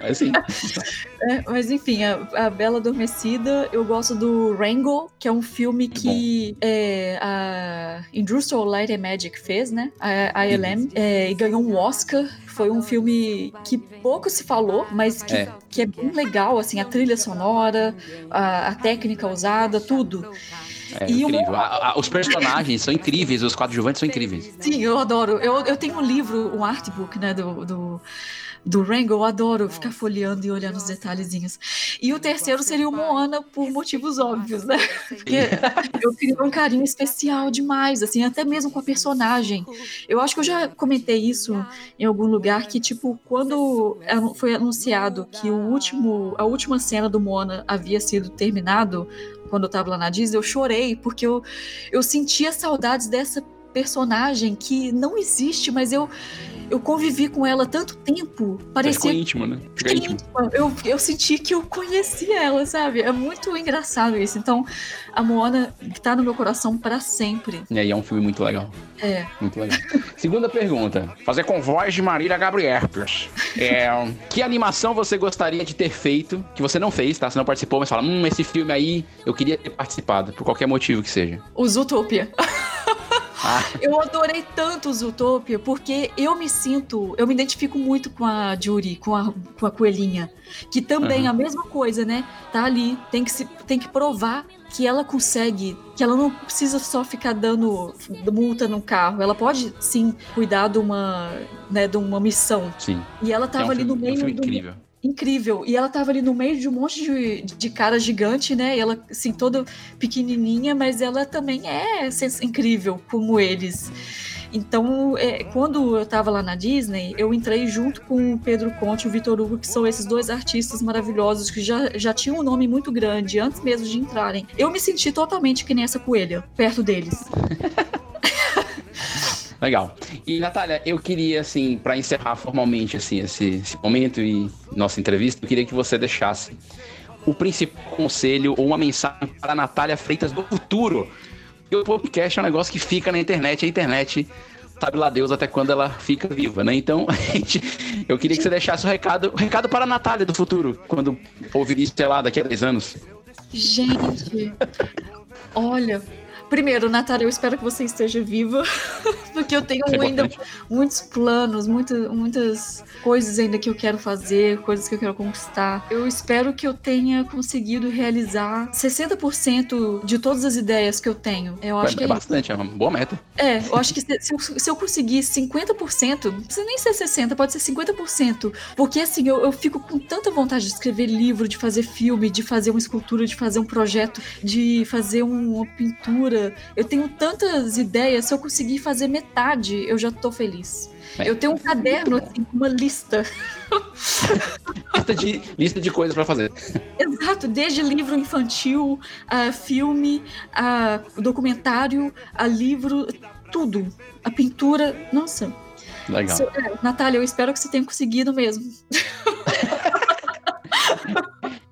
É, é sim. é, mas enfim, a, a, Bela Adormecida, eu gosto do Rango, que é um filme que é, a Industrial Light and Magic fez, né? A, a ILM, é, e ganhou um Oscar foi um filme que pouco se falou, mas que é, que é bem legal, assim, a trilha sonora, a, a técnica usada, tudo. É e incrível. Uma... A, a, os personagens são incríveis, os coadjuvantes são incríveis. Sim, eu adoro. Eu, eu tenho um livro, um artbook, né, do, do do Rango, eu adoro ficar folheando e olhando os detalhezinhos. E o terceiro seria o Moana por motivos óbvios, né? Porque eu queria um carinho especial demais, assim, até mesmo com a personagem. Eu acho que eu já comentei isso em algum lugar que tipo quando foi anunciado que o último a última cena do Moana havia sido terminado, quando eu tava lá na Disney, eu chorei porque eu eu sentia saudades dessa personagem que não existe, mas eu eu convivi com ela tanto tempo. Parecia. Ficou íntimo, né? Fica íntimo. Eu, eu senti que eu conhecia ela, sabe? É muito engraçado isso. Então, a Moana tá no meu coração para sempre. É, e é um filme muito legal. É. Muito legal. Segunda pergunta. Fazer com voz de Marília Gabriel. É, que animação você gostaria de ter feito, que você não fez, tá? Você não participou, mas fala, hum, esse filme aí eu queria ter participado, por qualquer motivo que seja. O Zootopia. Ah. Eu adorei tanto o Zootopia porque eu me sinto, eu me identifico muito com a Judy, com a, com a coelhinha, que também uhum. a mesma coisa, né? Tá ali, tem que, se, tem que provar que ela consegue, que ela não precisa só ficar dando multa no carro, ela pode sim cuidar de uma, né, de uma missão. Sim. E ela tava é um ali filme, no meio é um do incrível incrível. E ela tava ali no meio de um monte de, de cara gigante, né? E ela, assim, toda pequenininha, mas ela também é incrível, como eles. Então, é, quando eu tava lá na Disney, eu entrei junto com o Pedro Conte e o Vitor Hugo, que são esses dois artistas maravilhosos que já, já tinham um nome muito grande antes mesmo de entrarem. Eu me senti totalmente que nem essa coelha, perto deles. Legal. E, Natália, eu queria, assim, para encerrar formalmente, assim, esse, esse momento e nossa entrevista, eu queria que você deixasse o principal conselho ou uma mensagem para a Natália Freitas do futuro. E o podcast é um negócio que fica na internet, a internet sabe lá Deus até quando ela fica viva, né? Então, gente, eu queria que você deixasse o recado, o recado para a Natália do futuro, quando ouvir isso, sei lá, daqui a 10 anos. Gente, olha, Primeiro, Natália, eu espero que você esteja viva, porque eu tenho é ainda muitos planos, muitas, muitas coisas ainda que eu quero fazer, coisas que eu quero conquistar. Eu espero que eu tenha conseguido realizar 60% de todas as ideias que eu tenho. Eu acho é, que é bastante, é uma boa meta. É, eu acho que se, se, eu, se eu conseguir 50%, não precisa nem ser 60%, pode ser 50%, porque assim, eu, eu fico com tanta vontade de escrever livro, de fazer filme, de fazer uma escultura, de fazer um projeto, de fazer uma pintura eu tenho tantas ideias, se eu conseguir fazer metade, eu já tô feliz. É. Eu tenho um caderno, assim, uma lista. lista, de, lista de coisas para fazer. Exato, desde livro infantil, a filme, a documentário, a livro, tudo. A pintura, nossa. Legal. É, Natália, eu espero que você tenha conseguido mesmo.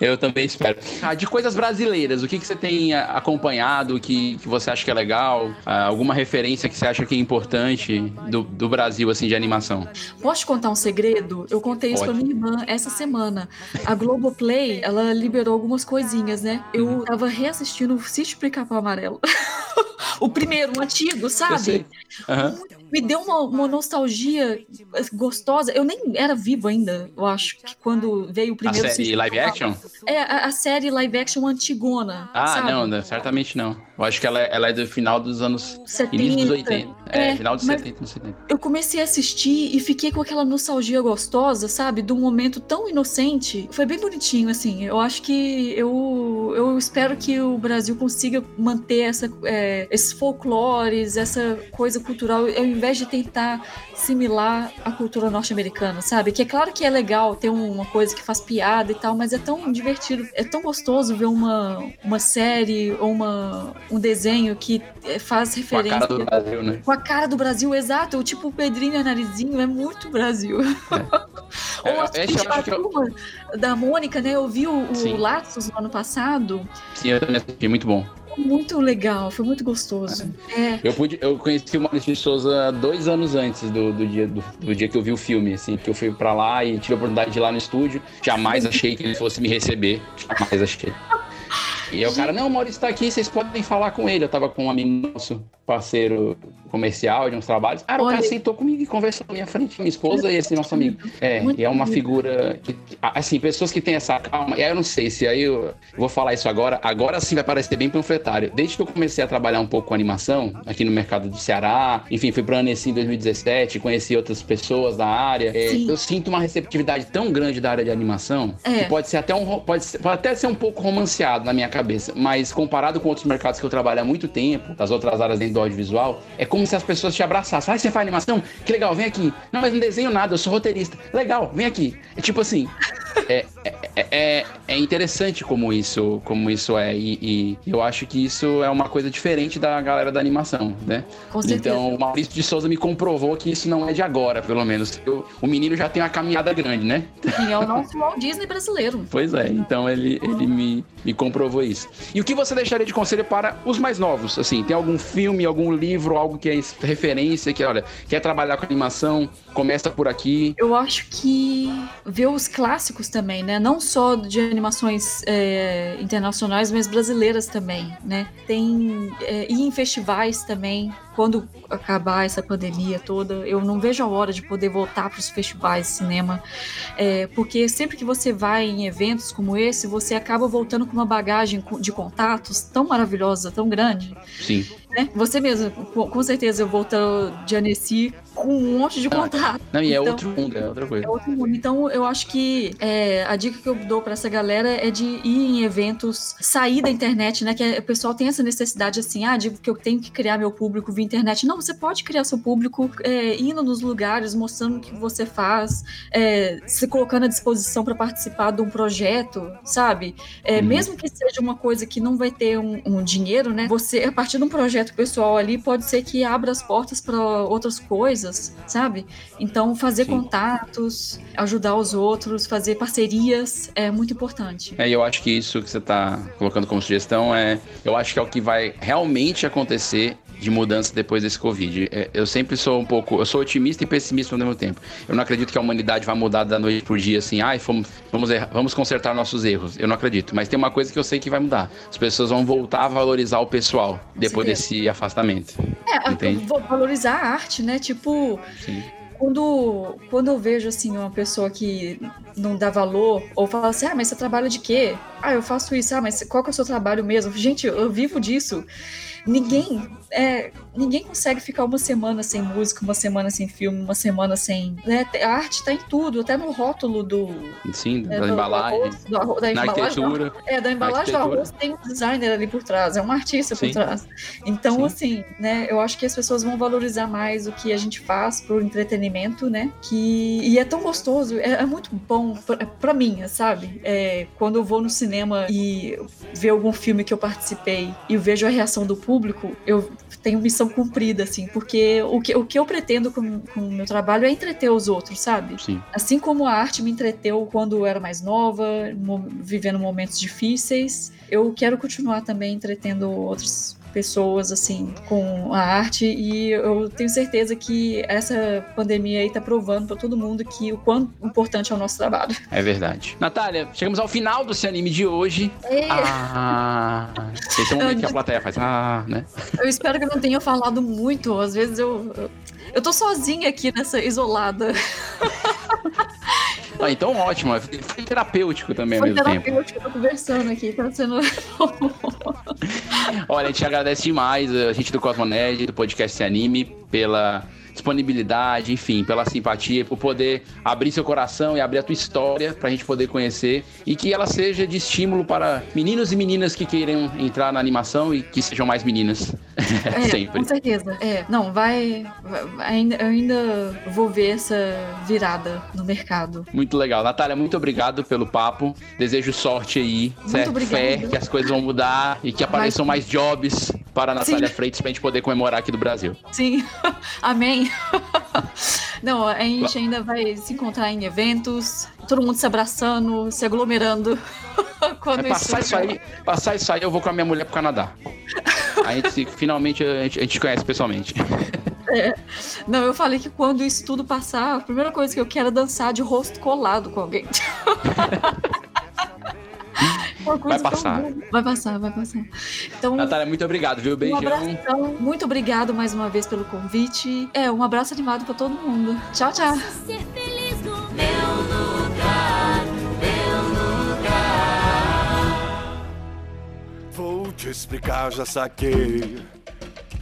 Eu também espero. Ah, de coisas brasileiras, o que, que você tem ah, acompanhado, que, que você acha que é legal? Ah, alguma referência que você acha que é importante do, do Brasil, assim, de animação? Posso te contar um segredo? Eu contei isso Pode. pra minha irmã essa semana. A Globoplay, ela liberou algumas coisinhas, né? Eu uhum. tava reassistindo o Sítio Pica-Pau Amarelo. o primeiro, o antigo, sabe? Uhum me deu uma, uma, nostalgia gostosa. Eu nem era vivo ainda, eu acho, que quando veio o primeiro. A série live action? É, a, a, série live action antigona. Ah, sabe? não, certamente não. Eu acho que ela, ela é do final dos anos. 70. Início dos 80. É, é final dos 70, 70. Eu comecei a assistir e fiquei com aquela nostalgia gostosa, sabe? De um momento tão inocente. Foi bem bonitinho, assim. Eu acho que eu, eu espero que o Brasil consiga manter essa, é, esses folclores, essa coisa cultural. Eu, invés de tentar similar a cultura norte-americana, sabe? Que é claro que é legal ter uma coisa que faz piada e tal, mas é tão divertido, é tão gostoso ver uma, uma série ou uma, um desenho que eh, faz referência. Com a cara do Brasil, né? Com a cara do Brasil, exato. Tipo o Pedrinho e Narizinho é muito Brasil. É. ou a, Esse eu acho que eu- da Mônica, né? Eu vi o, o. Laços no ano passado. Sim, eu também assisti, muito bom. Muito legal, foi muito gostoso. É. Eu, pude, eu conheci o Maurício de Souza dois anos antes do, do dia, do, do dia que eu vi o filme, assim, que eu fui pra lá e tive a oportunidade de ir lá no estúdio. Jamais achei que ele fosse me receber. Jamais achei. E aí o cara, não, o Maurício tá aqui, vocês podem falar com ele. Eu tava com um amigo nosso, parceiro comercial de uns trabalhos. Cara, o cara Olha. sentou comigo e conversou na minha frente, minha esposa e esse nosso amigo. É, Muito e é uma figura que, assim, pessoas que têm essa calma, e aí eu não sei se aí eu vou falar isso agora, agora sim vai parecer bem panfletário. Desde que eu comecei a trabalhar um pouco com animação, aqui no mercado do Ceará, enfim, fui pra Annecy em 2017, conheci outras pessoas da área, é, eu sinto uma receptividade tão grande da área de animação, É. que pode ser até um, pode, ser- pode até ser um pouco romanceado na minha cabeça, mas comparado com outros mercados que eu trabalho há muito tempo, das outras áreas dentro do audiovisual, é como se as pessoas te abraçassem. Ah, você faz animação? Que legal, vem aqui. Não, mas não desenho nada, eu sou roteirista. Legal, vem aqui. É tipo assim, é, é, é, é interessante como isso, como isso é, e, e eu acho que isso é uma coisa diferente da galera da animação, né? Com certeza. Então, o Maurício de Souza me comprovou que isso não é de agora, pelo menos. Eu- o menino já tem uma caminhada grande, né? Sim, é o nosso Walt Disney brasileiro. Pois é, então ele, ele me, me comprovou isso. E o que você deixaria de conselho para os mais novos? Assim, tem algum filme, algum livro, algo que é referência, que, olha, quer trabalhar com animação, começa por aqui. Eu acho que ver os clássicos também, né? Não só de animações é, internacionais, mas brasileiras também, né? Tem é, ir em festivais também. Quando acabar essa pandemia toda, eu não vejo a hora de poder voltar para os festivais de cinema, é, porque sempre que você vai em eventos como esse, você acaba voltando com uma bagagem de contatos tão maravilhosa, tão grande, Sim. né? Você mesmo, com, certeza, eu voltou de Annecy com um monte de contato. Não, e é Então- outro mundo, é outra coisa. é outro mundo. Então, eu acho que é, a dica que eu dou pra essa galera é de ir em eventos, sair da internet, né? Que é- o pessoal tem essa necessidade assim, ah, de que eu tenho que criar meu público internet. Não, você pode criar seu público é, indo nos lugares, mostrando o que você faz, é, se colocando à disposição para participar de um projeto, sabe? É, Uhum. Mesmo que seja uma coisa que não vai ter um, um dinheiro, né? Você, a partir de um projeto pessoal ali, pode ser que abra as portas para outras coisas, sabe? Então, fazer Sim. contatos, ajudar os outros, fazer parcerias é muito importante. É, eu acho que isso que você está colocando como sugestão é. Eu acho que é o que vai realmente acontecer de mudança depois desse Covid. É, eu sempre sou um pouco. Eu sou otimista e pessimista ao mesmo tempo. Eu não acredito que a humanidade vai mudar da noite pro dia assim, ai, fomos, vamos, errar- vamos consertar nossos erros. Eu não acredito. Mas tem uma coisa que eu sei que vai mudar. As pessoas vão voltar a valorizar o pessoal depois certeza. desse afastamento. É, Entende? vou valorizar a arte, né? Tipo, Sim. quando, quando eu vejo assim uma pessoa que não dá valor ou fala assim, ah, mas você trabalha de quê? Ah, eu faço isso. Ah, mas qual que é o seu trabalho mesmo? Gente, eu vivo disso. Ninguém, é, ninguém consegue ficar uma semana sem música, uma semana sem filme, uma semana sem. Né? A arte tá em tudo, até no rótulo do. Sim, é, da do- embalagem, do arroz, do arroz- da embalagem arquitetura. é, da embalagem do arroz tem um designer ali por trás, é um artista Sim. por trás. Então, Sim. assim, né, eu acho que as pessoas vão valorizar mais o que a gente faz pro entretenimento, né? Que, e é tão gostoso, é, é muito bom pra, pra mim, sabe? É, quando eu vou no cinema e ver algum filme que eu participei e eu vejo a reação do público, eu tenho missão cumprida, assim, porque o que, o que eu pretendo com, com o meu trabalho é entreter os outros, sabe? Sim. Assim como a arte me entreteu quando eu era mais nova, vivendo momentos difíceis, eu quero continuar também entretendo outras pessoas assim com a arte e eu tenho certeza que essa pandemia aí tá provando pra todo mundo que o quão importante é o nosso trabalho. É verdade. Natália, chegamos ao final do seu anime de hoje. É, Ah, esse é o momento que a plateia faz. Ah, né? Eu espero que eu não tenha falado muito, às vezes eu eu- eu tô sozinha aqui nessa isolada. Ah, então ótimo. Foi terapêutico também ao Foi mesmo tempo. terapêutico, eu tô conversando aqui, tá sendo Olha, a gente agradece demais a gente do Cosmonerd, do podcast Anime, pela, disponibilidade, enfim, pela simpatia, por poder abrir seu coração e abrir a tua história pra gente poder conhecer e que ela seja de estímulo para meninos e meninas que queiram entrar na animação e que sejam mais meninas. É, Sempre. com certeza. É, não, vai, ainda, eu ainda vou ver essa virada no mercado. Muito legal. Natália, muito obrigado pelo papo. Desejo sorte aí, certo? obrigada. Fé que as coisas vão mudar e que apareçam mais jobs para a Natália Sim. Freitas pra gente poder comemorar aqui do Brasil. Sim, amém. Não, a gente ainda vai se encontrar em eventos, todo mundo se abraçando, se aglomerando. Quando É passar isso aí, passar isso aí, eu vou com a minha mulher pro Canadá. A gente finalmente a gente, a gente conhece pessoalmente. É. Não, eu falei que quando isso tudo passar, a primeira coisa que eu quero é dançar de rosto colado com alguém. Vai passar. Vai passar, vai passar. Então, Natália, muito obrigado, viu? um Beijão. abração. Muito obrigado mais uma vez pelo convite. É, um abraço animado pra todo mundo. Tchau, tchau. Ser feliz no meu lugar, meu lugar. Vou te explicar, já saquei.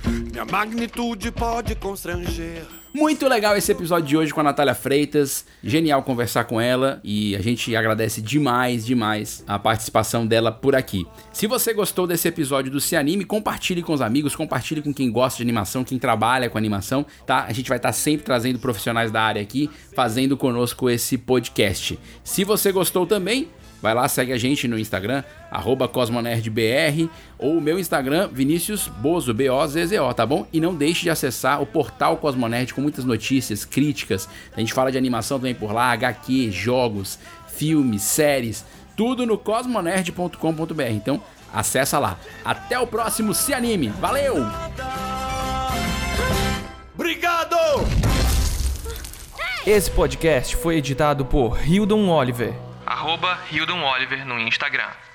Minha magnitude pode constranger. Muito legal esse episódio de hoje com a Natália Freitas. Genial conversar com ela e a gente agradece demais, demais a participação dela por aqui. Se você gostou desse episódio do Se Anime, compartilhe com os amigos, compartilhe com quem gosta de animação, quem trabalha com animação, tá? A gente vai estar sempre trazendo profissionais da área aqui, fazendo conosco esse podcast. Se você gostou também, Vai lá, segue a gente no Instagram, arroba CosmoNerdBR, ou o meu Instagram, Vinícius Bozo, B-O-Z-Z-O, tá bom? E não deixe de acessar o portal Cosmonerd com muitas notícias, críticas. A gente fala de animação também por lá, HQ, jogos, filmes, séries, tudo no cosmonerd.com.br. Então, acessa lá. Até o próximo Se Anime. Valeu! Obrigado! Esse podcast foi editado por Hildon Oliver. Arroba Hildon Oliver no Instagram.